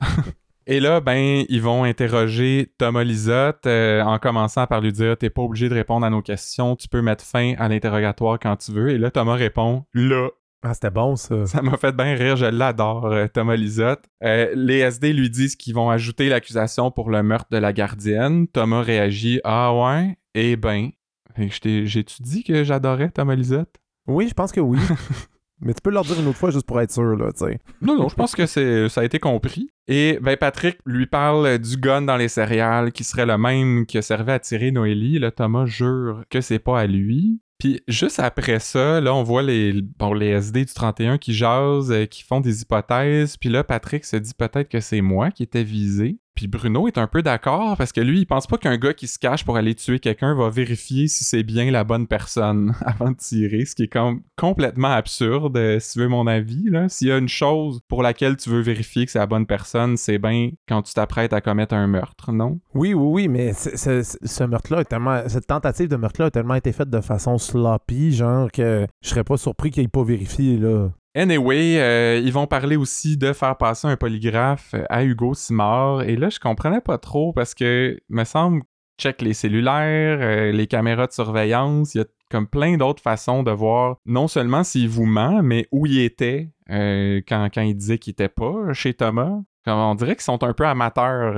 *laughs* Et là, ben, ils vont interroger Thomas Lisotte euh, en commençant par lui dire T'es pas obligé de répondre à nos questions, tu peux mettre fin à l'interrogatoire quand tu veux. Et là, Thomas répond Là. Ah, c'était bon, ça. Ça m'a fait bien rire, je l'adore, euh, Thomas Lisotte. Euh, les SD lui disent qu'ils vont ajouter l'accusation pour le meurtre de la gardienne. Thomas réagit Ah ouais, eh ben. J'ai-tu dit que j'adorais Thomas Lisotte? Oui, je pense que oui. *laughs* Mais tu peux leur dire une autre fois juste pour être sûr, là, tu sais. Non, non, je pense que ça a été compris. Et ben Patrick lui parle du gun dans les céréales qui serait le même qui a servi à tirer Noélie. Là, Thomas jure que c'est pas à lui. Puis juste après ça, là, on voit les, bon, les SD du 31 qui jasent, euh, qui font des hypothèses. Puis là, Patrick se dit peut-être que c'est moi qui étais visé. Puis Bruno est un peu d'accord parce que lui, il pense pas qu'un gars qui se cache pour aller tuer quelqu'un va vérifier si c'est bien la bonne personne *laughs* avant de tirer, ce qui est com- complètement absurde, euh, si tu veux mon avis. S'il y a une chose pour laquelle tu veux vérifier que c'est la bonne personne, c'est bien quand tu t'apprêtes à commettre un meurtre, non? Oui, oui, oui, mais ce, meurtre-là, tellement, cette tentative de meurtre-là a tellement été faite de façon sloppy, genre que je serais pas surpris qu'il ait pas vérifié, là. Anyway, euh, ils vont parler aussi de faire passer un polygraphe à Hugo Simard. Et là, je comprenais pas trop parce que, me semble, check les cellulaires, euh, les caméras de surveillance, il y a comme plein d'autres façons de voir non seulement s'il vous ment, mais où il était euh, quand, quand il disait qu'il était pas chez Thomas. Comme on dirait qu'ils sont un peu amateurs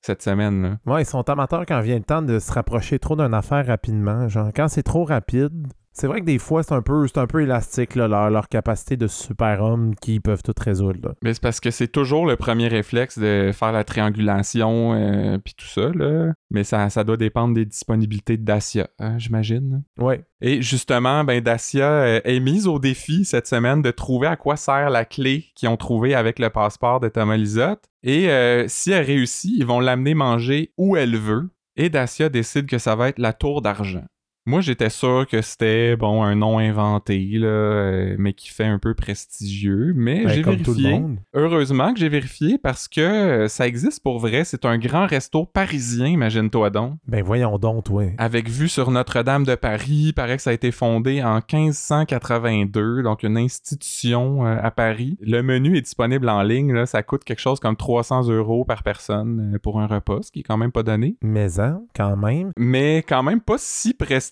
cette semaine. Là. Ouais, ils sont amateurs quand vient le temps de se rapprocher trop d'une affaire rapidement. Genre, quand c'est trop rapide, c'est vrai que des fois, c'est un peu, c'est un peu élastique, là, leur, leur capacité de super-homme qui peuvent tout résoudre. là. Mais c'est parce que c'est toujours le premier réflexe de faire la triangulation euh, puis tout ça, là. Mais ça, ça doit dépendre des disponibilités de Dacia, hein, j'imagine. Ouais. Et justement, ben Dacia euh, est mise au défi cette semaine de trouver à quoi sert la clé qu'ils ont trouvée avec le passeport de Thomas Lisotte. Et euh, si elle réussit, ils vont l'amener manger où elle veut. Et Dacia décide que ça va être la tour d'argent. Moi, j'étais sûr que c'était, bon, un nom inventé, là, euh, mais qui fait un peu prestigieux. Mais Ben, j'ai comme tout le vérifié. monde. Heureusement que j'ai vérifié parce que euh, ça existe pour vrai. C'est un grand resto parisien, imagine-toi donc. Ben voyons donc, ouais. Avec vue sur Notre-Dame de Paris, il paraît que ça a été fondé en 1582, donc une institution euh, à Paris. Le menu est disponible en ligne, là, ça coûte quelque chose comme 300 euros par personne pour un repas, ce qui est quand même pas donné. Mais hein, quand même. Mais quand même pas si prestigieux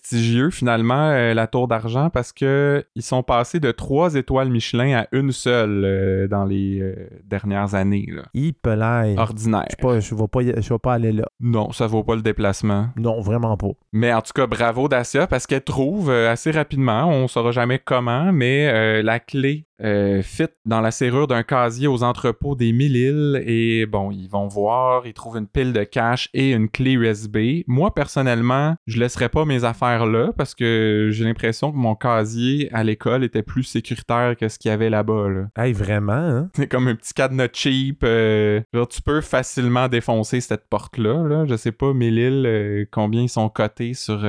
finalement euh, la Tour d'Argent parce que ils sont passés de trois étoiles Michelin à une seule euh, dans les euh, dernières années. Là. Ordinaire. Je sais pas, je vais pas, y- je vais pas aller là. Non, ça vaut pas le déplacement. Non, vraiment pas. Mais en tout cas, bravo Dacia parce qu'elle trouve euh, assez rapidement, on saura jamais comment, mais euh, la clé euh, fit dans la serrure d'un casier aux entrepôts des Mille-Îles et bon, ils vont voir, ils trouvent une pile de cash et une clé USB. Moi, personnellement, je laisserais pas mes affaires là parce que j'ai l'impression que mon casier à l'école était plus sécuritaire que ce qu'il y avait là-bas. Là. Hey, vraiment, hein? C'est comme un petit cadenas cheap. euh, genre, tu peux facilement défoncer cette porte-là. Là. Je sais pas, Mille-Îles, euh, combien ils sont cotés sur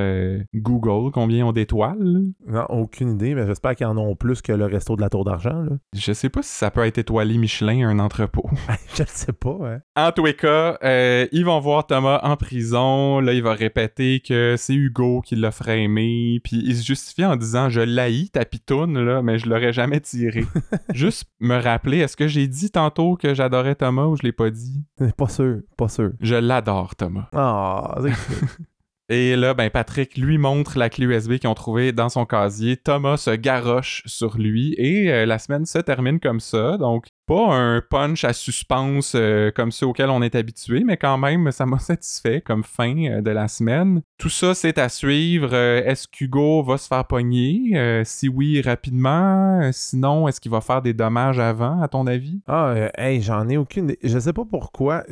Google, combien ils ont d'étoiles. Non, aucune idée, mais j'espère qu'ils en ont plus que le resto de la Tour d'Argent, là. Je sais pas si ça peut être étoilé Michelin, un entrepôt. *laughs* je le sais pas, hein. En tous les cas, euh, ils vont voir Thomas en prison. Là, il va répéter que c'est Hugo qui l'a framé. Puis il se justifie en disant Je l'haïs, ta pitoune, là, mais je l'aurais jamais tiré. *laughs* Juste me rappeler, est-ce que j'ai dit tantôt que j'adorais Thomas ou je l'ai pas dit? Pas sûr, pas sûr. Je l'adore, Thomas. Ah, c'est- *laughs* Et là, ben, Patrick lui montre la clé USB qu'ils ont trouvée dans son casier. Thomas se garoche sur lui et euh, la semaine se termine comme ça. Donc, pas un punch à suspense euh, comme ceux auxquels on est habitué, mais quand même, ça m'a *laughs* satisfait comme fin euh, de la semaine. Tout ça, c'est à suivre. Euh, est-ce qu'Hugo va se faire pogner? Si oui, rapidement. Sinon, est-ce qu'il va faire des dommages avant, à ton avis? ah, hey, j'en ai aucune. Je sais pas pourquoi.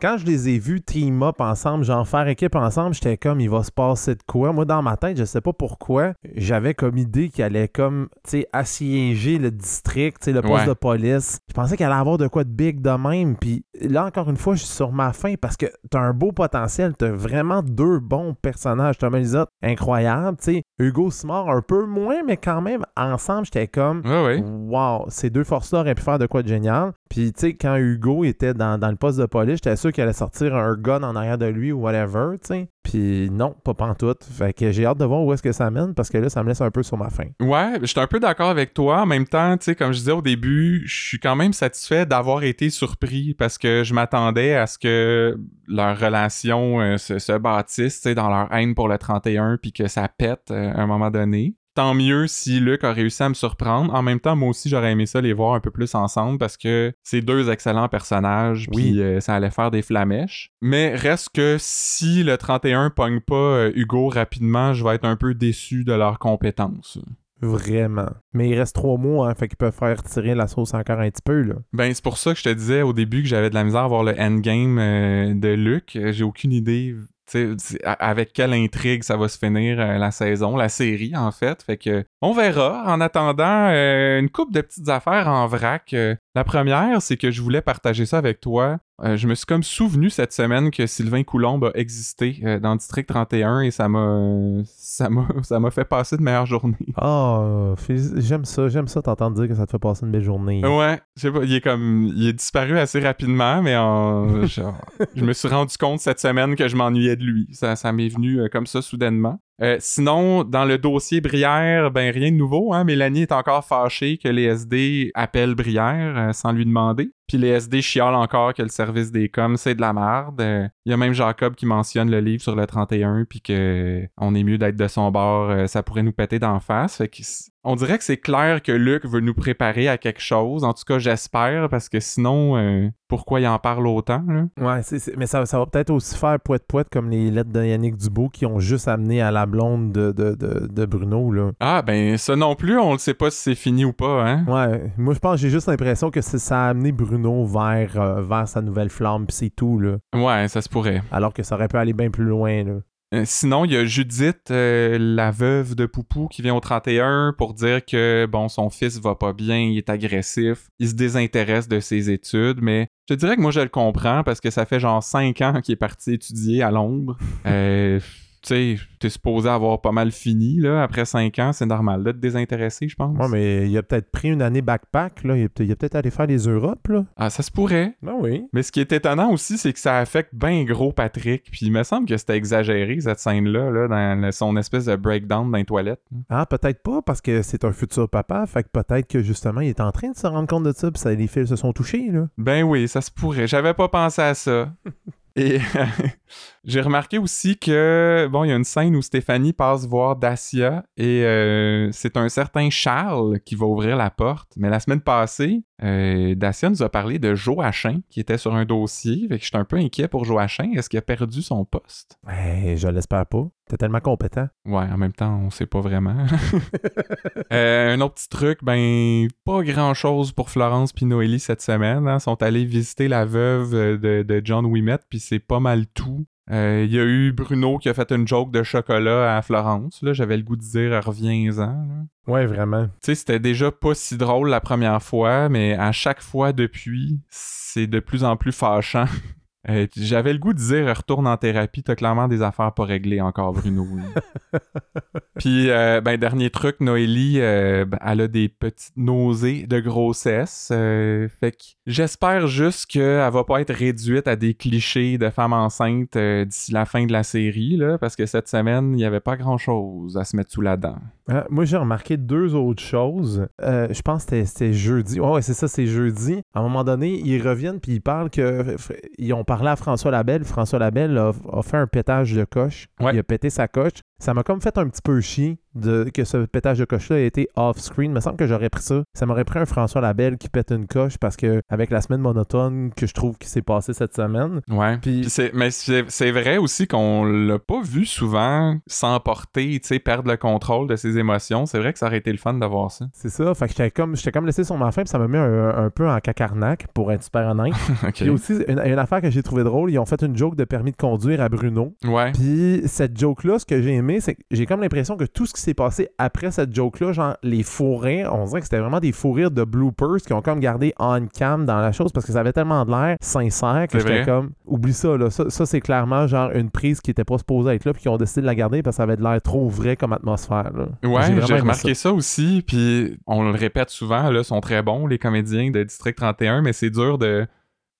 Quand je les ai vus team up ensemble, genre faire équipe ensemble, j'étais comme, il va se passer de quoi? Moi, dans ma tête, je sais pas pourquoi, j'avais comme idée qu'il allait comme, tu sais, assiéger le district, tu sais, le poste Ouais. de police. Je pensais qu'il allait avoir de quoi de big de même. Puis là, encore une fois, je suis sur ma fin parce que t'as un beau potentiel. T'as vraiment deux bons personnages. Thomas Lisotte, incroyable. Tu sais, Hugo Simard, un peu moins, mais quand même, ensemble, j'étais comme. Ouais, ouais. Wow, ces deux forces-là auraient pu faire de quoi de génial. Puis, tu sais, quand Hugo était dans, dans le poste de police, j'étais sûr qu'il allait sortir un gun en arrière de lui ou whatever, tu sais. Puis, non, pas pantoute. Fait que j'ai hâte de voir où est-ce que ça mène parce que là, ça me laisse un peu sur ma faim. Ouais, je suis un peu d'accord avec toi. En même temps, tu sais, comme je disais au début, je suis quand même satisfait d'avoir été surpris parce que je m'attendais à ce que leur relation euh, se, se bâtisse, tu sais, dans leur haine pour le 31 puis que ça pète euh, à un moment donné. Tant mieux si Luc a réussi à me surprendre. En même temps, moi aussi, j'aurais aimé ça les voir un peu plus ensemble parce que c'est deux excellents personnages, Oui. puis euh, ça allait faire des flamèches. Mais reste que si le 31 pogne pas euh, Hugo rapidement, je vais être un peu déçu de leurs compétences. Vraiment. Mais il reste trois mois, hein, fait qu'ils peuvent faire tirer la sauce encore un petit peu, là. Ben, c'est pour ça que je te disais au début que j'avais de la misère à voir le endgame euh, de Luc. J'ai aucune idée avec quelle intrigue ça va se finir euh, la saison, la série en fait. Fait que on verra. En attendant, euh, une couple de petites affaires en vrac. Euh, la première, c'est que je voulais partager ça avec toi. Euh, je me suis comme souvenu cette semaine que Sylvain Coulombe a existé euh, dans District 31 et ça m'a ça m'a *laughs* ça m'a fait passer de meilleures journées. Ah, euh, fais- j'aime ça, j'aime ça t'entendre dire que ça te fait passer une belle journée. Ouais, je sais pas, il est comme il est disparu assez rapidement, mais en- *laughs* genre, je me suis rendu compte cette semaine que je m'ennuyais de lui. Ça, ça m'est venu euh, comme ça soudainement. Euh, sinon, dans le dossier Brière, ben rien de nouveau. Hein? Mélanie est encore fâchée que les SD appellent Brière euh, sans lui demander. Puis les SD chialent encore que le service des coms, c'est de la merde. Euh, Il y a même Jacob qui mentionne le livre sur le 31, puis que on est mieux d'être de son bord, euh, ça pourrait nous péter d'en face. Fait que c- on dirait que c'est clair que Luc veut nous préparer à quelque chose. En tout cas, j'espère, parce que sinon, euh, pourquoi il en parle autant? Là? Ouais, mais ça, ça va peut-être aussi faire poète-poète comme les lettres de Yannick Dubo qui ont juste amené à la blonde de, de, de, de Bruno, là. Ah, ben ça non plus, on ne sait pas si c'est fini ou pas, hein? Ouais, moi je pense j'ai juste l'impression que ça a amené Bruno vers, euh, vers sa nouvelle flamme, pis c'est tout, là. Ouais, ça se pourrait. Alors que ça aurait pu aller bien plus loin, là. Euh, sinon, il y a Judith, euh, la veuve de Poupou, qui vient au 31 pour dire que, bon, son fils va pas bien, il est agressif, il se désintéresse de ses études, mais je te dirais que moi, je le comprends parce que ça fait genre 5 ans qu'il est parti étudier à Londres. *laughs* Euh, tu sais, t'es supposé avoir pas mal fini, là, après 5 ans, c'est normal, de te désintéresser, je pense. Ouais, mais il a peut-être pris une année backpack, là. Il a peut-être allé faire les Europes, là. Ah, ça se pourrait. Ben oui. Mais ce qui est étonnant aussi, c'est que ça affecte bien gros Patrick. Puis il me semble que c'était exagéré, cette scène-là, là, dans son espèce de breakdown dans les toilettes. Ah, peut-être pas, parce que c'est un futur papa, fait que peut-être que justement, il est en train de se rendre compte de ça, puis ça, les fils se sont touchés, là. Ben oui, ça se pourrait. J'avais pas pensé à ça. *laughs* Et *laughs* j'ai remarqué aussi que, bon, il y a une scène où Stéphanie passe voir Dacia et euh, c'est un certain Charles qui va ouvrir la porte. Mais la semaine passée, euh, Dacia nous a parlé de Joachim qui était sur un dossier. Fait que j'étais un peu inquiet pour Joachim. Est-ce qu'il a perdu son poste? Ouais, je l'espère pas. T'es tellement compétent. Ouais, en même temps, on sait pas vraiment. *laughs* *laughs* Euh, un autre petit truc, ben, pas grand chose pour Florence puis Noélie cette semaine. Hein. sont allés visiter la veuve de, de John Wimet, puis c'est pas mal tout. Euh, Il y a eu Bruno qui a fait une joke de chocolat à Florence. Là, j'avais le goût de dire reviens-en. Ouais, vraiment. Tu sais, c'était déjà pas si drôle la première fois, mais à chaque fois depuis, c'est de plus en plus fâchant. *laughs* Euh, J'avais le goût de dire retourne en thérapie, t'as clairement des affaires pas réglées encore, Bruno. *laughs* Puis, euh, ben, dernier truc, Noélie, euh, ben, elle a des petites nausées de grossesse. fait que j'espère juste qu'elle va pas être réduite à des clichés de femme enceinte euh, d'ici la fin de la série, là, parce que cette semaine, il y avait pas grand chose à se mettre sous la dent. Ah, moi, j'ai remarqué deux autres choses. Euh, je pense que c'était- jeudi. Ouais, c'est ça, c'est jeudi. À un moment donné, ils reviennent puis ils parlent que. Ils ont parlé à François Labelle. François Labelle a, a fait un pétage de coche. Ouais. Il a pété sa coche. Ça m'a comme fait un petit peu chier de, que ce pétage de coche-là ait été off-screen. Il me semble que j'aurais pris ça. Ça m'aurait pris un François Labelle qui pète une coche parce que, avec la semaine monotone que je trouve qui s'est passée cette semaine. Ouais. Puis- mais c'est vrai aussi qu'on l'a pas vu souvent s'emporter, tu sais, perdre le contrôle de ses émotions. C'est vrai que ça aurait été le fun d'avoir ça. C'est ça. Fait que j'étais comme, j'étais comme laissé sur ma puis ça m'a mis un, un peu en cacarnac, pour être super honnête. *laughs* ok. Puis aussi, une, une affaire que j'ai trouvé drôle, ils ont fait une joke de permis de conduire à Bruno. Ouais. Puis cette joke-là, ce que j'ai aimé, c'est que j'ai comme l'impression que tout ce qui s'est passé après cette joke-là, genre les faux rires, on dirait que c'était vraiment des faux rires de bloopers qui ont comme gardé on cam dans la chose parce que ça avait tellement de l'air sincère que C'est j'étais comme, oublie ça, là. Ça, ça, c'est clairement genre une prise qui était pas supposée être là puis qui ont décidé de la garder parce que ça avait de l'air trop vrai comme atmosphère, là. Ouais, j'ai remarqué ça. aussi, puis on le répète souvent, là, sont très bons, les comédiens de District 31, mais c'est dur de...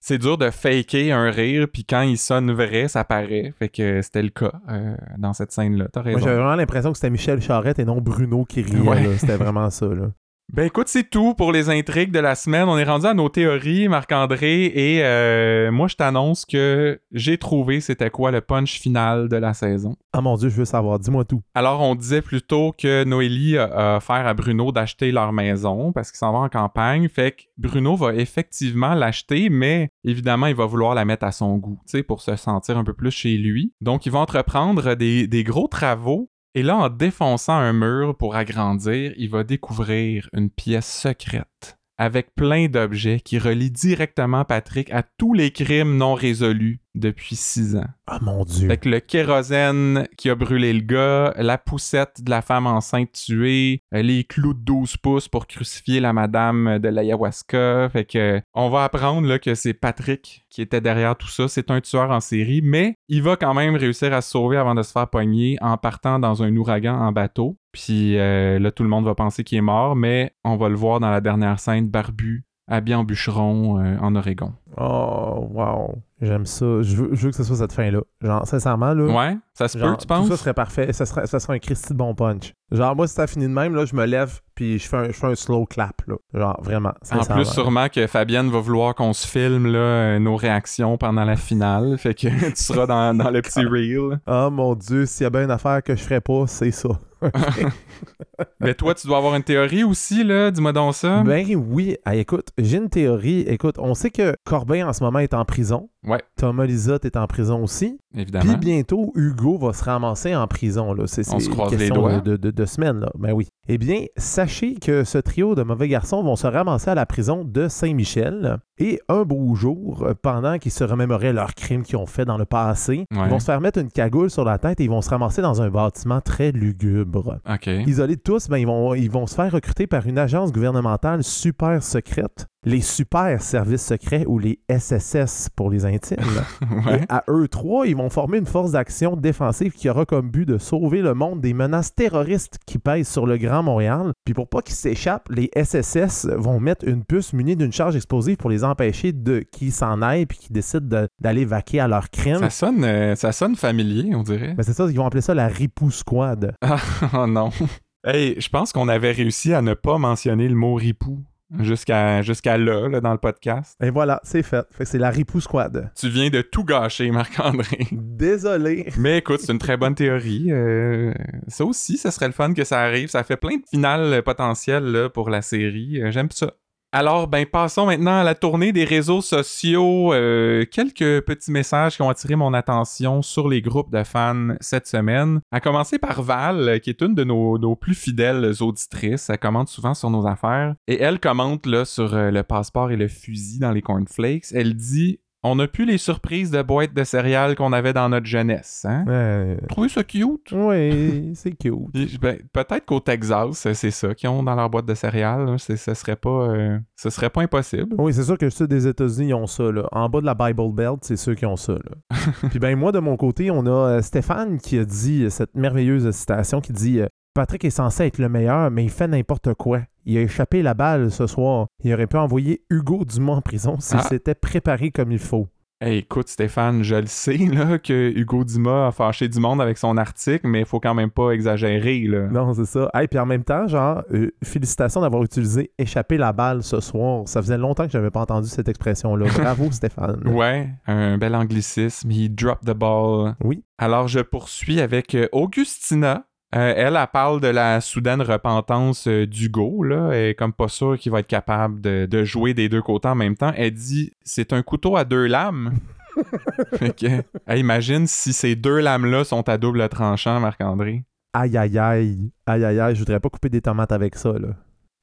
C'est dur de faker un rire, puis quand il sonne vrai, ça paraît. Fait que c'était le cas euh, dans cette scène-là. T'as Moi, j'avais vraiment l'impression que c'était Michel Charette et non Bruno qui riait. Ouais. C'était vraiment ça. Là. Ben écoute, c'est tout pour les intrigues de la semaine. On est rendu à nos théories, Marc-André, et euh, moi je t'annonce que j'ai trouvé c'était quoi le punch final de la saison. Ah mon dieu, je veux savoir, dis-moi tout. Alors on disait plutôt que Noélie a offert à Bruno d'acheter leur maison parce qu'il s'en va en campagne. Fait que Bruno va effectivement l'acheter, mais évidemment il va vouloir la mettre à son goût, tu sais, pour se sentir un peu plus chez lui. Donc il va entreprendre des, des gros travaux et là, en défonçant un mur pour agrandir, il va découvrir une pièce secrète avec plein d'objets qui relient directement Patrick à tous les crimes non résolus depuis six ans. Ah mon dieu. Fait que le kérosène qui a brûlé le gars, la poussette de la femme enceinte tuée, euh, les clous de 12 pouces pour crucifier la madame de l'ayahuasca. Fait que on va apprendre là, que c'est Patrick qui était derrière tout ça. C'est un tueur en série, mais il va quand même réussir à se sauver avant de se faire pogner en partant dans un ouragan en bateau. Puis euh, là, tout le monde va penser qu'il est mort, mais on va le voir dans la dernière scène, barbu, habillé en bûcheron euh, en Oregon. Oh, wow. J'aime ça. Je veux, je veux que ce soit cette fin-là. Genre, sincèrement, là. Ouais, ça se genre, peut, tu penses? Tout ça serait parfait. Ça serait, ça serait un Christy de bon punch. Genre, moi, si ça finit de même, là, je me lève puis je fais un, je fais un slow clap, là. Genre, vraiment. En plus, sûrement que Fabienne va vouloir qu'on se filme là, euh, nos réactions pendant la finale. Fait que *laughs* tu seras dans, dans le petit reel. Oh mon dieu, s'il y a bien une affaire que je ferais pas, c'est ça. *laughs* Mais toi, tu dois avoir une théorie aussi, là. Dis-moi donc ça. Ben oui. Ah, écoute, j'ai une théorie. Écoute, on sait que Corbin en ce moment est en prison. Ouais. Thomas Lisotte est en prison aussi. Puis Évidemment. bientôt, Hugo va se ramasser en prison. Là. C'est, On se une croise les question doigts. de, de, de- semaines. Là. Ben oui. Eh bien, sachez que ce trio de mauvais garçons vont se ramasser à la prison de Saint-Michel. Et un beau jour, pendant qu'ils se remémoraient leurs crimes qu'ils ont fait dans le passé, Ouais. ils vont se faire mettre une cagoule sur la tête et ils vont se ramasser dans un bâtiment très lugubre. Isolés de tous, ben, ils, vont, ils vont se faire recruter par une agence gouvernementale super secrète, les super services secrets ou les SSS pour les intimes. *laughs* Ouais. Et à eux trois, ils vont former une force d'action défensive qui aura comme but de sauver le monde des menaces terroristes qui pèsent sur le Grand Montréal. Puis pour pas qu'ils s'échappent, les SSS vont mettre une puce munie d'une charge explosive pour les empêcher de qu'ils s'en aillent puis qu'ils décident de- d'aller vaquer à leurs crimes. Ça sonne, euh, ça sonne familier, on dirait. Ben, c'est ça, ils vont appeler ça la Ripou Squad. *laughs* oh non. Hey, je pense qu'on avait réussi à ne pas mentionner le mot ripou jusqu'à là, là, dans le podcast. Et voilà, c'est fait. C'est la Ripou Squad. Tu viens de tout gâcher, Marc-André. *laughs* Désolé. Mais écoute, c'est une très bonne théorie. Euh, ça aussi, ça serait le fun que ça arrive. Ça fait plein de finales potentielles là, pour la série. Euh, J'aime ça. Alors, ben, passons maintenant à la tournée des réseaux sociaux. Euh, quelques petits messages qui ont attiré mon attention sur les groupes de fans cette semaine. À commencer par Val, qui est une de nos, nos plus fidèles auditrices. Elle commente souvent sur nos affaires. Et elle commente là, sur euh, le passeport et le fusil dans les cornflakes. Elle dit On n'a plus les surprises de boîtes de céréales qu'on avait dans notre jeunesse. Hein? Euh, Trouvez ça cute? oui, c'est cute. *laughs* Ben, peut-être qu'au Texas, c'est ça qu'ils ont dans leur boîte de céréales. Ce serait pas, euh, ce serait pas impossible. Oui, c'est sûr que ceux des États-Unis ils ont ça. Là. En bas de la Bible Belt, c'est ceux qui ont ça. Là. *laughs* Puis ben moi, de mon côté, on a euh, Stéphane qui a dit euh, cette merveilleuse citation qui dit euh, Patrick est censé être le meilleur, mais il fait n'importe quoi. Il a échappé la balle ce soir. Il aurait pu envoyer Hugo Dumont en prison s'il Ah. s'était préparé comme il faut. Hey, écoute, Stéphane, je le sais là, que Hugo Dumas a fâché du monde avec son article, mais il faut quand même pas exagérer. Là. Non, c'est ça. Et puis en même temps, genre, euh, félicitations d'avoir utilisé échapper la balle ce soir. Ça faisait longtemps que j'avais pas entendu cette expression-là. Bravo, *laughs* Stéphane. Ouais, un bel anglicisme. He dropped the ball. Oui. Alors, je poursuis avec euh, Augustina. Euh, elle, elle parle de la soudaine repentance euh, d'Hugo, là. Elle est comme pas sûre qu'il va être capable de, de jouer des deux côtés en même temps. Elle dit c'est un couteau à deux lames. *laughs* fait que, elle imagine si ces deux lames-là sont à double tranchant, Marc-André. Aïe, aïe, aïe. Aïe, aïe, aïe. Je voudrais pas couper des tomates avec ça, là.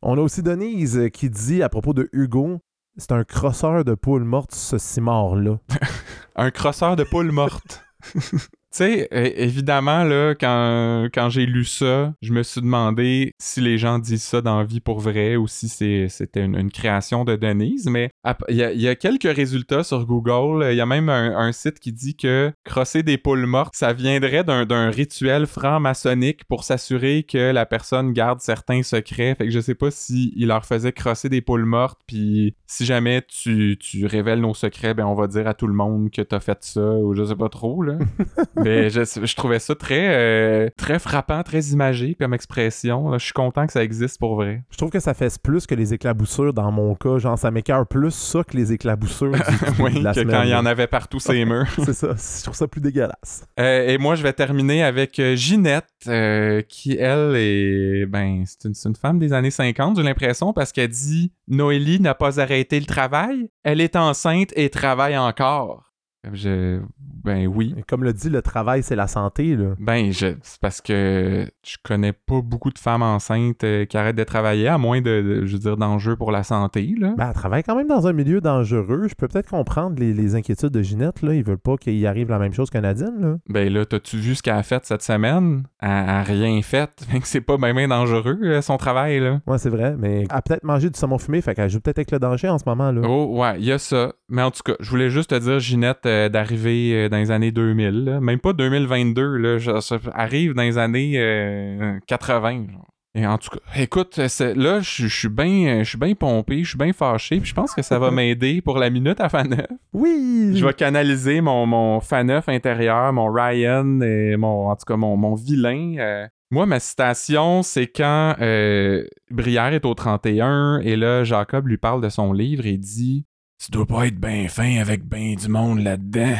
On a aussi Denise euh, qui dit à propos de Hugo c'est un crosseur de poule morte, ce cimard-là. *laughs* Un crosseur de poule morte. *laughs* Tu sais, évidemment, là, quand, j'ai lu ça, je me suis demandé si les gens disent ça dans vie pour vrai ou si c'était une, création de Denise. Mais il y, a- quelques résultats sur Google. Il y a même un, site qui dit que crosser des poules mortes, ça viendrait d'un d'un rituel franc-maçonnique pour s'assurer que la personne garde certains secrets. Fait que je sais pas si il leur faisait crosser des poules mortes, puis si jamais tu, tu révèles nos secrets, ben on va dire à tout le monde que t'as fait ça, ou je sais pas trop, là. *laughs* Mais je, je trouvais ça très, euh, très frappant, très imagé comme expression. là. Je suis content que ça existe pour vrai. Je trouve que ça fait plus que les éclaboussures dans mon cas. Genre, ça m'écœure plus ça que les éclaboussures du- *laughs* oui, de la que semaine. quand il y en avait partout ces *laughs* murs. C'est ça. Je trouve ça plus dégueulasse. Euh, et moi, je vais terminer avec euh, Ginette, euh, qui, elle, est. Ben, c'est une, une femme des années 50, j'ai l'impression, parce qu'elle dit Noélie n'a pas arrêté le travail. Elle est enceinte et travaille encore. Je. Ben oui. Et Comme le dit, le travail, c'est la santé. Là. Ben, je, c'est parce que je connais pas beaucoup de femmes enceintes euh, qui arrêtent de travailler, à moins de, je veux dire, d'enjeux pour la santé, là. Ben, elle travaille quand même dans un milieu dangereux. Je peux peut-être comprendre les, les inquiétudes de Ginette. Là. Ils veulent pas qu'il arrive la même chose que Nadine. Là. Ben là, t'as-tu vu ce qu'elle a fait cette semaine? Elle a rien fait. Fait *laughs* que c'est pas bien ben dangereux, euh, son travail, là. Ouais, c'est vrai. Mais elle a peut-être mangé du saumon fumé. Fait qu'elle joue peut-être avec le danger en ce moment. là. Oh, ouais, il y a ça. Mais en tout cas, je voulais juste te dire, Ginette, euh, d'arriver euh, dans les années 2000, là. même pas 2022, là, je- ça arrive dans les années euh, 80. genre. Et en tout cas, écoute, euh, là, je je suis bien pompé, je suis bien fâché, puis je pense que ça va *laughs* m'aider pour la minute à Faneuf. Oui! Je vais canaliser mon, mon Faneuf intérieur, mon Ryan, et mon, en tout cas, mon, mon vilain. euh. Moi, ma citation, c'est quand euh, Brière est au 31, et là, Jacob lui parle de son livre et dit Tu dois pas être bien fin avec ben du monde là-dedans.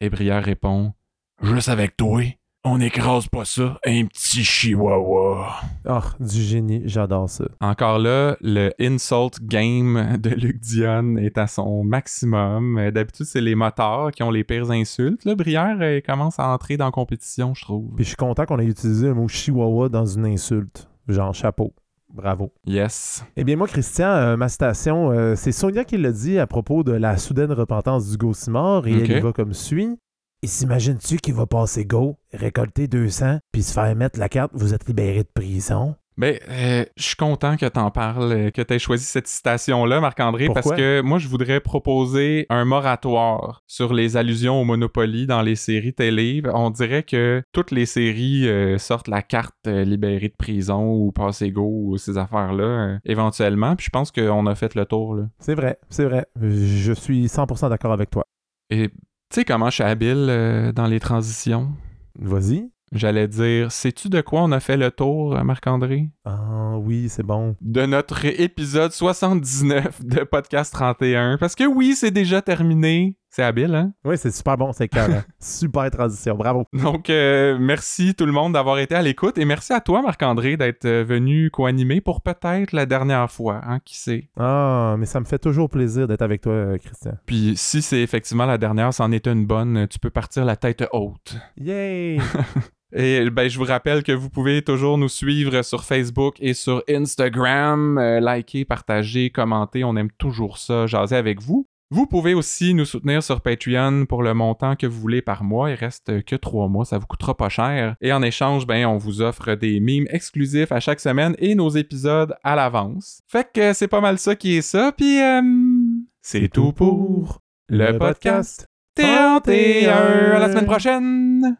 Et Brière répond Juste avec toi, on écrase pas ça, un petit chihuahua. Oh, du génie. J'adore ça. Encore là, le insult game de Luc Dion est à son maximum. D'habitude, c'est les motards qui ont les pires insultes. Là, Brière commence à entrer dans la compétition, je trouve. Puis je suis content qu'on ait utilisé le mot chihuahua dans une insulte. Genre chapeau. Bravo. Yes. Eh bien, moi, Christian, euh, ma citation, euh, c'est Sonia qui l'a dit à propos de la soudaine repentance du Simard et Ok. elle y va comme suit. Et s'imagines-tu qu'il va passer Go, récolter 200, puis se faire mettre la carte Vous êtes libéré de prison? Ben, euh, je suis content que t'en parles, euh, que t'aies choisi cette citation-là, Marc-André, parce que moi, je voudrais proposer un moratoire sur les allusions au Monopoly dans les séries télé. On dirait que toutes les séries euh, sortent la carte euh, libérée de prison ou passé go ou ces affaires-là, éventuellement. Puis je pense qu'on a fait le tour, là. C'est vrai, c'est vrai. Je suis 100% d'accord avec toi. Et tu sais comment je suis habile dans les transitions? Vas-y. J'allais dire, sais-tu de quoi on a fait le tour, euh, Marc-André? Ah oui, c'est bon. de notre épisode 79 de Podcast 31. Parce que oui, c'est déjà terminé. C'est habile, hein? Oui, c'est super bon, c'est carré. *laughs* super transition, bravo. Donc, euh, merci tout le monde d'avoir été à l'écoute et merci à toi, Marc-André, d'être euh, venu co-animer pour peut-être la dernière fois, hein, qui sait? Ah, mais ça me fait toujours plaisir d'être avec toi, Christian. Puis si c'est effectivement la dernière, c'en est une bonne, tu peux partir la tête haute. Yay! *laughs* Et ben, je vous rappelle que vous pouvez toujours nous suivre sur Facebook et sur Instagram. Euh, liker, partager, commenter. On aime toujours ça, jaser avec vous. Vous pouvez aussi nous soutenir sur Patreon pour le montant que vous voulez par mois. Il reste que trois mois, ça vous coûtera pas cher. Et en échange, ben, on vous offre des mimes exclusifs à chaque semaine et nos épisodes à l'avance. Fait que c'est pas mal ça qui est ça. Puis, euh, c'est tout pour le podcast 31. À la semaine prochaine!